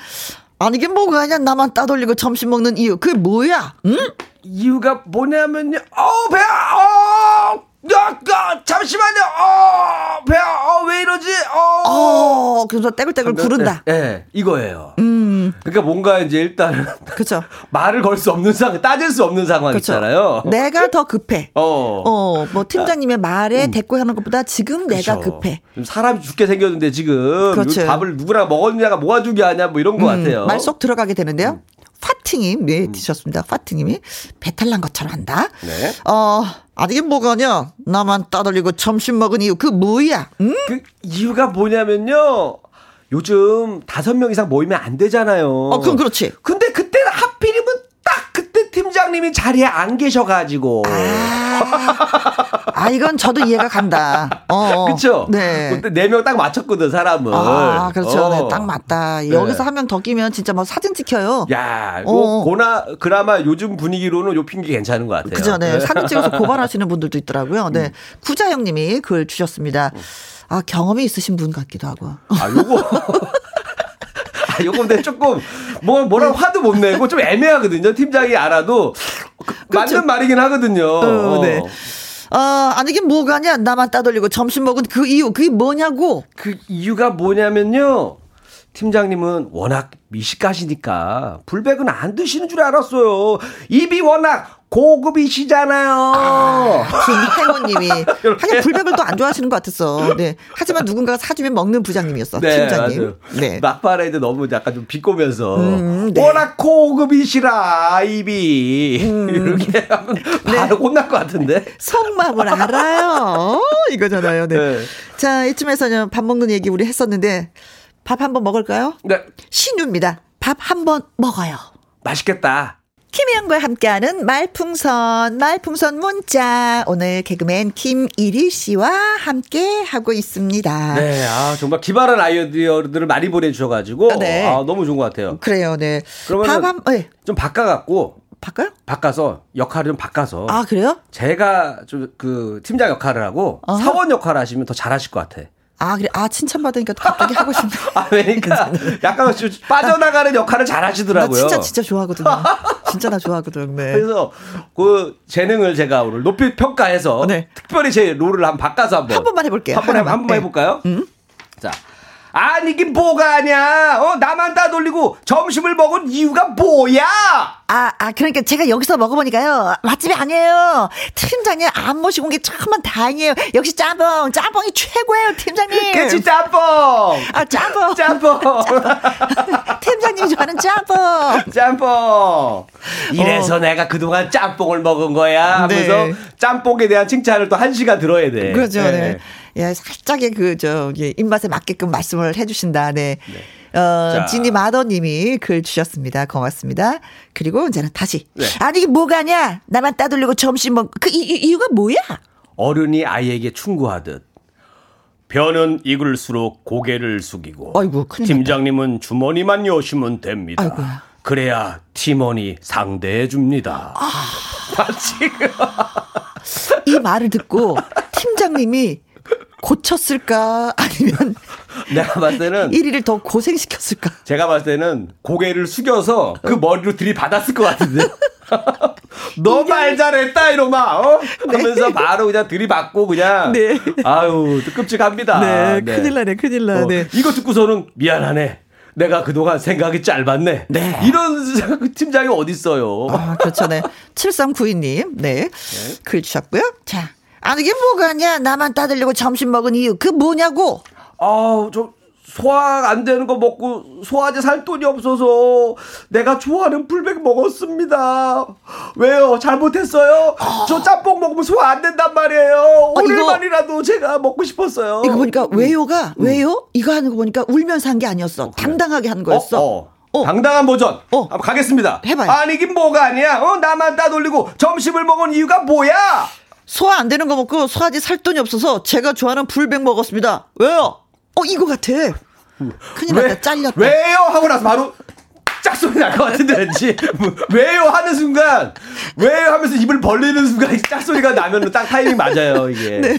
아니 이게 뭐가 아니야 나만 따돌리고 점심 먹는 이유 그게 뭐야? 응? 이유가 뭐냐면요. 어 배야. 어 야, 야, 잠시만요. 어, 배야, 어, 왜 이러지? 어. 어 그래서 떼굴떼굴 구른다. 예, 네, 이거예요. 음. 그러니까 뭔가 이제 일단은. 그죠. 말을 걸 수 없는 상황, 따질 수 없는 상황 그쵸. 있잖아요. 내가 더 급해. 어. 어, 뭐 팀장님의 말에 음. 대꾸 하는 것보다 지금 그쵸. 내가 급해. 사람이 죽게 생겼는데 지금. 그렇죠. 밥을 누구랑 먹었냐가 뭐가 중요하냐 뭐 이런 거 음, 같아요. 말 쏙 들어가게 되는데요. 음. 파팅님, 네, 드셨습니다. 파팅님이 배탈 난 것처럼 한다. 네. 어, 아니, 게 뭐가냐? 나만 따돌리고 점심 먹은 이유, 그 뭐야? 응? 그 이유가 뭐냐면요. 요즘 다섯 명 이상 모이면 안 되잖아요. 어, 그럼 그렇지. 근데 그때는 하필이면 딱 그때 팀장님이 자리에 안 계셔가지고. 아, 아 이건 저도 이해가 간다. 어, 그렇죠. 네. 그때 네 명 딱 맞췄거든 사람을. 아, 그렇죠. 어. 네, 딱 맞다. 네. 여기서 한 명 더 끼면 진짜 뭐 사진 찍혀요. 야, 어. 고나 그나마 요즘 분위기로는 요 핑계 괜찮은 것 같아요. 그죠, 네. 사진 찍어서 고발하시는 분들도 있더라고요. 네. 음. 구자형님이 글 주셨습니다. 아 경험이 있으신 분 같기도 하고. 아 요거. 아, 요거 근데 조금 뭐 뭐라 네. 화도 못 내고 좀 애매하거든요. 팀장이 알아도 그렇죠. 맞는 말이긴 하거든요. 어, 네. 어, 아니 이게 뭐가냐? 나만 따돌리고 점심 먹은 그 이유 그게 뭐냐고? 그 이유가 뭐냐면요. 팀장님은 워낙 미식가시니까 불백은 안 드시는 줄 알았어요. 입이 워낙 고급이시잖아요. 아, 김태곤님이 하긴 불백을 또 안 좋아하시는 것 같았어. 네. 하지만 누군가가 사주면 먹는 부장님이었어. 네, 팀장님. 맞아요. 네. 막판에도 너무 약간 좀 비꼬면서 음, 네. 워낙 고급이시라 입이 음. 이렇게 하면 네. 바로 네. 혼날 것 같은데. 속마음을 알아요. 이거잖아요. 네. 네. 자 이쯤에서는 밥 먹는 얘기 우리 했었는데 밥 한번 먹을까요? 네. 신유입니다. 밥 한번 먹어요. 맛있겠다. 김혜영과 함께하는 말풍선, 말풍선 문자. 오늘 개그맨 김일희 씨와 함께 하고 있습니다. 네, 아, 정말 기발한 아이디어들을 많이 보내주셔가지고. 네. 아, 너무 좋은 것 같아요. 그래요, 네. 그러면 한, 네. 좀 바꿔갖고. 바꿔요? 바꿔서 역할을 좀 바꿔서. 아, 그래요? 제가 좀 그 팀장 역할을 하고 어허. 사원 역할을 하시면 더 잘하실 것 같아. 아, 그래. 아, 칭찬받으니까 갑자기 하고 싶네. 아, 그러니까 약간 빠져나가는 역할을 잘 하시더라고요. 나 진짜 진짜 좋아하거든요. 진짜 나 좋아하거든. 네. 그래서 그 재능을 제가 오늘 높이 평가해서 네. 특별히 제 롤을 한번 바꿔서 한번 한 번만 해 볼게요. 한번 해, 한 번만 해 볼까요? 음? 자. 아니 이게 뭐가 아냐 어 나만 따돌리고 점심을 먹은 이유가 뭐야? 아, 아 그러니까 제가 여기서 먹어보니까요. 맛집이 아니에요. 팀장님 안 모시고 온게 정말 다행이에요. 역시 짬뽕 짬뽕이 최고예요 팀장님. 그치 짬뽕. 아 짬뽕. 짬뽕. 팀장님이 좋아하는 짬뽕. 짬뽕. 이래서 어. 내가 그동안 짬뽕을 먹은 거야 하면서 네. 짬뽕에 대한 칭찬을 또 한 시간 들어야 돼. 그렇죠 네. 네. 예, 살짝의 그, 저, 예, 입맛에 맞게끔 말씀을 해주신다. 네. 네. 어, 지니 마더님이 글 주셨습니다. 고맙습니다. 그리고 이제는 다시. 네. 아니, 이게 뭐가냐? 나만 따돌리고 점심 먹, 그 이, 이유가 뭐야? 어른이 아이에게 충고하듯. 변은 익을수록 고개를 숙이고. 아이고, 팀장님은 주머니만 여시면 됩니다. 아이고야. 그래야 팀원이 상대해 줍니다. 아. 지금. 이 말을 듣고 팀장님이 고쳤을까? 아니면 내가 봤을 때는 1위를 더 고생시켰을까? 제가 봤을 때는 고개를 숙여서 그 머리로 들이받았을 것 같은데. 너말 잘했다 이놈아 어? 네. 하면서 바로 그냥 들이받고 그냥 네. 아유 끔찍합니다. 네, 네. 큰일 나네 큰일 나네. 어, 이거 듣고서는 미안하네. 내가 그동안 생각이 짧았네. 네. 이런 팀장이 어딨어요. 아, 그렇죠. 네. 7392님. 네. 네. 글 주셨고요. 자. 아니, 이게 뭐가냐? 나만 따들리고 점심 먹은 이유. 그 뭐냐고? 아우, 저, 소화 안 되는 거 먹고 소화제 살 돈이 없어서 내가 좋아하는 풀백 먹었습니다. 왜요? 잘못했어요? 어. 저 짬뽕 먹으면 소화 안 된단 말이에요. 어, 오늘만이라도 제가 먹고 싶었어요. 이거 보니까 왜요가 음. 왜요? 이거 하는 거 보니까 울면서 한 게 아니었어. 어, 그래. 당당하게 한 거였어. 어, 어. 당당한 버전. 어. 한번 가겠습니다. 해봐요. 아니긴 뭐가 아니야. 어, 나만 따돌리고 점심을 먹은 이유가 뭐야? 소화 안 되는 거 먹고 소화제 살 돈이 없어서 제가 좋아하는 불백 먹었습니다. 왜요? 어, 이거 같아. 큰일 났다. 잘렸다. 왜요? 하고 나서 바로 짝소리 날 것 같은데 왠지 왜요 하는 순간 왜요 하면서 입을 벌리는 순간 짝소리가 나면 딱 타이밍 맞아요 이게 네.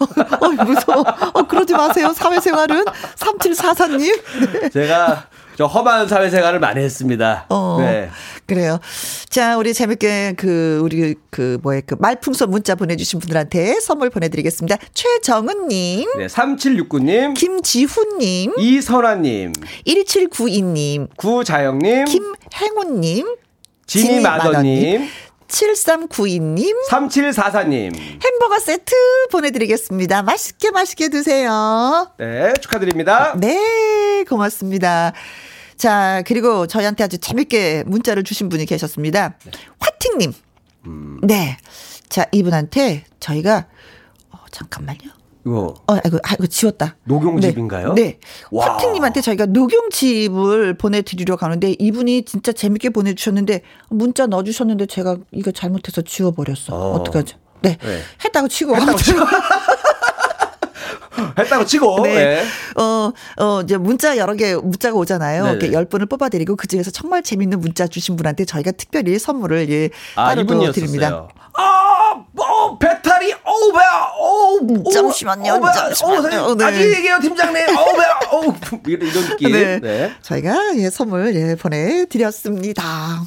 어, 어 무서워 어 그러지 마세요 사회생활은 3744님 네. 제가 저 험한 사회생활을 많이 했습니다. 어, 네. 그래요. 자, 우리 재밌게 그, 우리 그, 뭐에 그 말풍선 문자 보내주신 분들한테 선물 보내드리겠습니다. 최정은님. 네, 3769님. 김지훈님. 이선아님. 1792님. 구자영님. 김행훈님. 지미마더님. 7392님. 3744님. 햄버거 세트 보내드리겠습니다. 맛있게 맛있게 드세요. 네, 축하드립니다. 네, 고맙습니다. 자, 그리고 저희한테 아주 재밌게 문자를 주신 분이 계셨습니다. 네. 화팅님. 음. 네. 자, 이분한테 저희가, 어, 잠깐만요. 어, 아이고, 아이고, 지웠다. 녹용집인가요? 네. 네. 화팅님한테 저희가 녹용집을 보내드리려 가는데 이분이 진짜 재밌게 보내주셨는데 문자 넣어주셨는데 제가 이거 잘못해서 지워버렸어. 어. 어떡하죠? 네. 네. 했다고 치고. 했다고 치고. 했다고 치고. 네. 네. 어, 어, 이제 문자 여러 개 문자가 오잖아요. 네네. 이렇게 열 분을 뽑아드리고 그 중에서 정말 재밌는 문자 주신 분한테 저희가 특별히 선물을 예, 아, 따로 드립니다. 아, 뭐, 배탈이, 어우, 배야, 어우, 잠시만요, 어우, 잠시만요. 어우, 네. 아직 얘기해요, 팀장님. 어우, 배야, 어우, 이런, 이런 느낌. 네. 네. 저희가 예, 선물 예, 보내드렸습니다.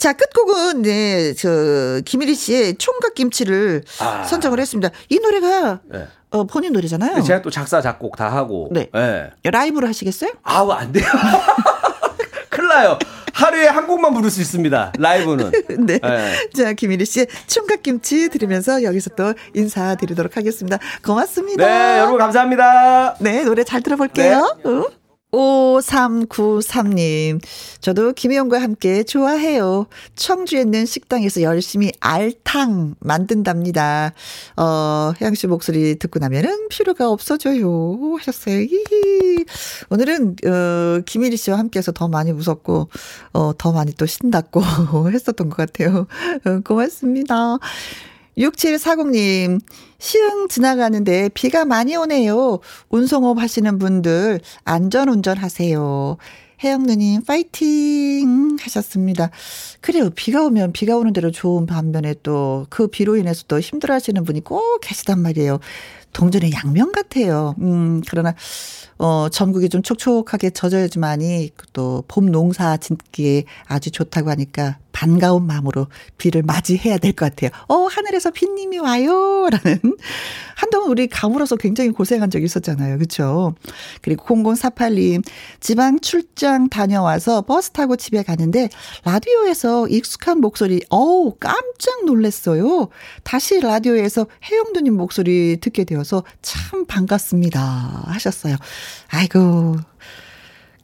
자, 끝곡은, 네, 저, 김일희 씨의 총각 김치를 아. 선정을 했습니다. 이 노래가, 네. 어, 본인 노래잖아요. 제가 또 작사, 작곡 다 하고. 네. 네. 라이브로 하시겠어요? 아우, 안 돼요. 큰일 나요. 하루에 한 곡만 부를 수 있습니다. 라이브는. 네. 네. 자, 김일희 씨의 총각김치 들으면서 여기서 또 인사드리도록 하겠습니다. 고맙습니다. 네, 여러분 감사합니다. 네, 노래 잘 들어볼게요. 네. 어? 5393님, 저도 김혜영과 함께 좋아해요. 청주에 있는 식당에서 열심히 알탕 만든답니다. 어, 혜영 씨 목소리 듣고 나면은 필요가 없어져요. 하셨어요. 히히. 오늘은, 어, 김일희 씨와 함께해서 더 많이 웃었고, 어, 더 많이 또 신났고 했었던 것 같아요. 어, 고맙습니다. 6740님, 시흥 지나가는데 비가 많이 오네요. 운송업 하시는 분들 안전 운전하세요. 혜영 누님 파이팅 하셨습니다. 그래요. 비가 오면 비가 오는 대로 좋은 반면에 또 그 비로 인해서 또 힘들어 하시는 분이 꼭 계시단 말이에요. 동전의 양면 같아요. 음, 그러나 어, 전국이 좀 촉촉하게 젖어야지만이 또 봄 농사 짓기에 아주 좋다고 하니까 반가운 마음으로 비를 맞이해야 될 것 같아요. 어, 하늘에서 빗님이 와요. 라는. 한동안 우리 가물어서 굉장히 고생한 적이 있었잖아요. 그쵸? 그리고 0048님, 지방 출장 다녀와서 버스 타고 집에 가는데 라디오에서 익숙한 목소리, 어우, 깜짝 놀랐어요. 다시 라디오에서 혜영두님 목소리 듣게 되어서 참 반갑습니다. 하셨어요. 아이고.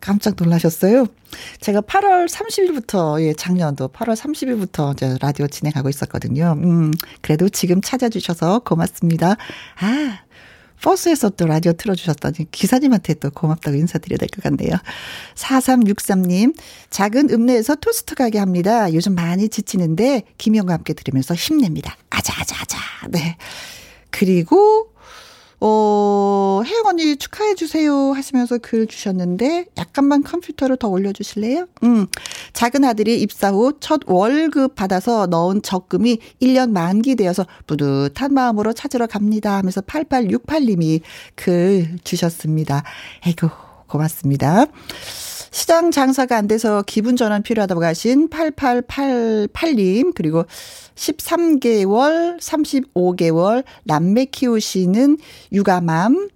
깜짝 놀라셨어요? 제가 8월 30일부터, 예, 작년도 8월 30일부터 이제 라디오 진행하고 있었거든요. 음, 그래도 지금 찾아주셔서 고맙습니다. 아, 버스에서 또 라디오 틀어주셨더니 기사님한테 또 고맙다고 인사드려야 될 것 같네요. 4363님, 작은 읍내에서 토스트 가게 합니다. 요즘 많이 지치는데, 김영과 함께 들으면서 힘냅니다. 아자, 아자, 아자. 네. 그리고, 어, 혜영 언니 축하해주세요 하시면서 글 주셨는데, 약간만 컴퓨터를 더 올려주실래요? 음, 작은 아들이 입사 후 첫 월급 받아서 넣은 적금이 1년 만기되어서 뿌듯한 마음으로 찾으러 갑니다 하면서 8868님이 글 주셨습니다. 아이고, 고맙습니다. 시장 장사가 안 돼서 기분 전환 필요하다고 하신 8888님, 그리고 13개월, 35개월 남매 키우시는 육아맘,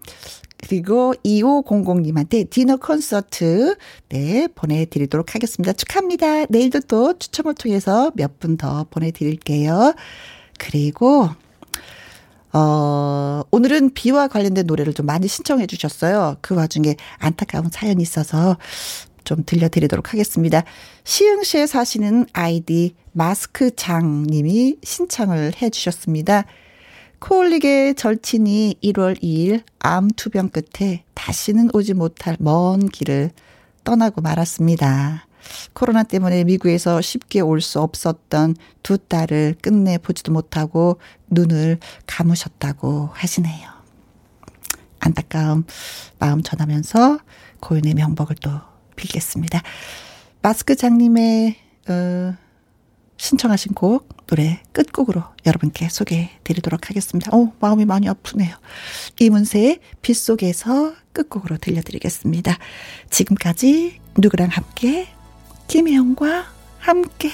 그리고 2500님한테 디너 콘서트, 네, 보내드리도록 하겠습니다. 축하합니다. 내일도 또 추첨을 통해서 몇 분 더 보내드릴게요. 그리고, 어, 오늘은 비와 관련된 노래를 좀 많이 신청해 주셨어요. 그 와중에 안타까운 사연이 있어서 좀 들려드리도록 하겠습니다. 시흥시에 사시는 아이디 마스크장 님이 신청을 해 주셨습니다. 코올릭의 절친이 1월 2일 암 투병 끝에 다시는 오지 못할 먼 길을 떠나고 말았습니다. 코로나 때문에 미국에서 쉽게 올 수 없었던 두 딸을 끝내 보지도 못하고 눈을 감으셨다고 하시네요. 안타까움 마음 전하면서 고인의 명복을 또 빌겠습니다. 마스크 장님의 어, 신청하신 곡 노래 끝곡으로 여러분께 소개해 드리도록 하겠습니다. 어, 마음이 많이 아프네요. 이문세의 빗속에서 끝곡으로 들려드리겠습니다. 지금까지 누구랑 함께 김혜영과 함께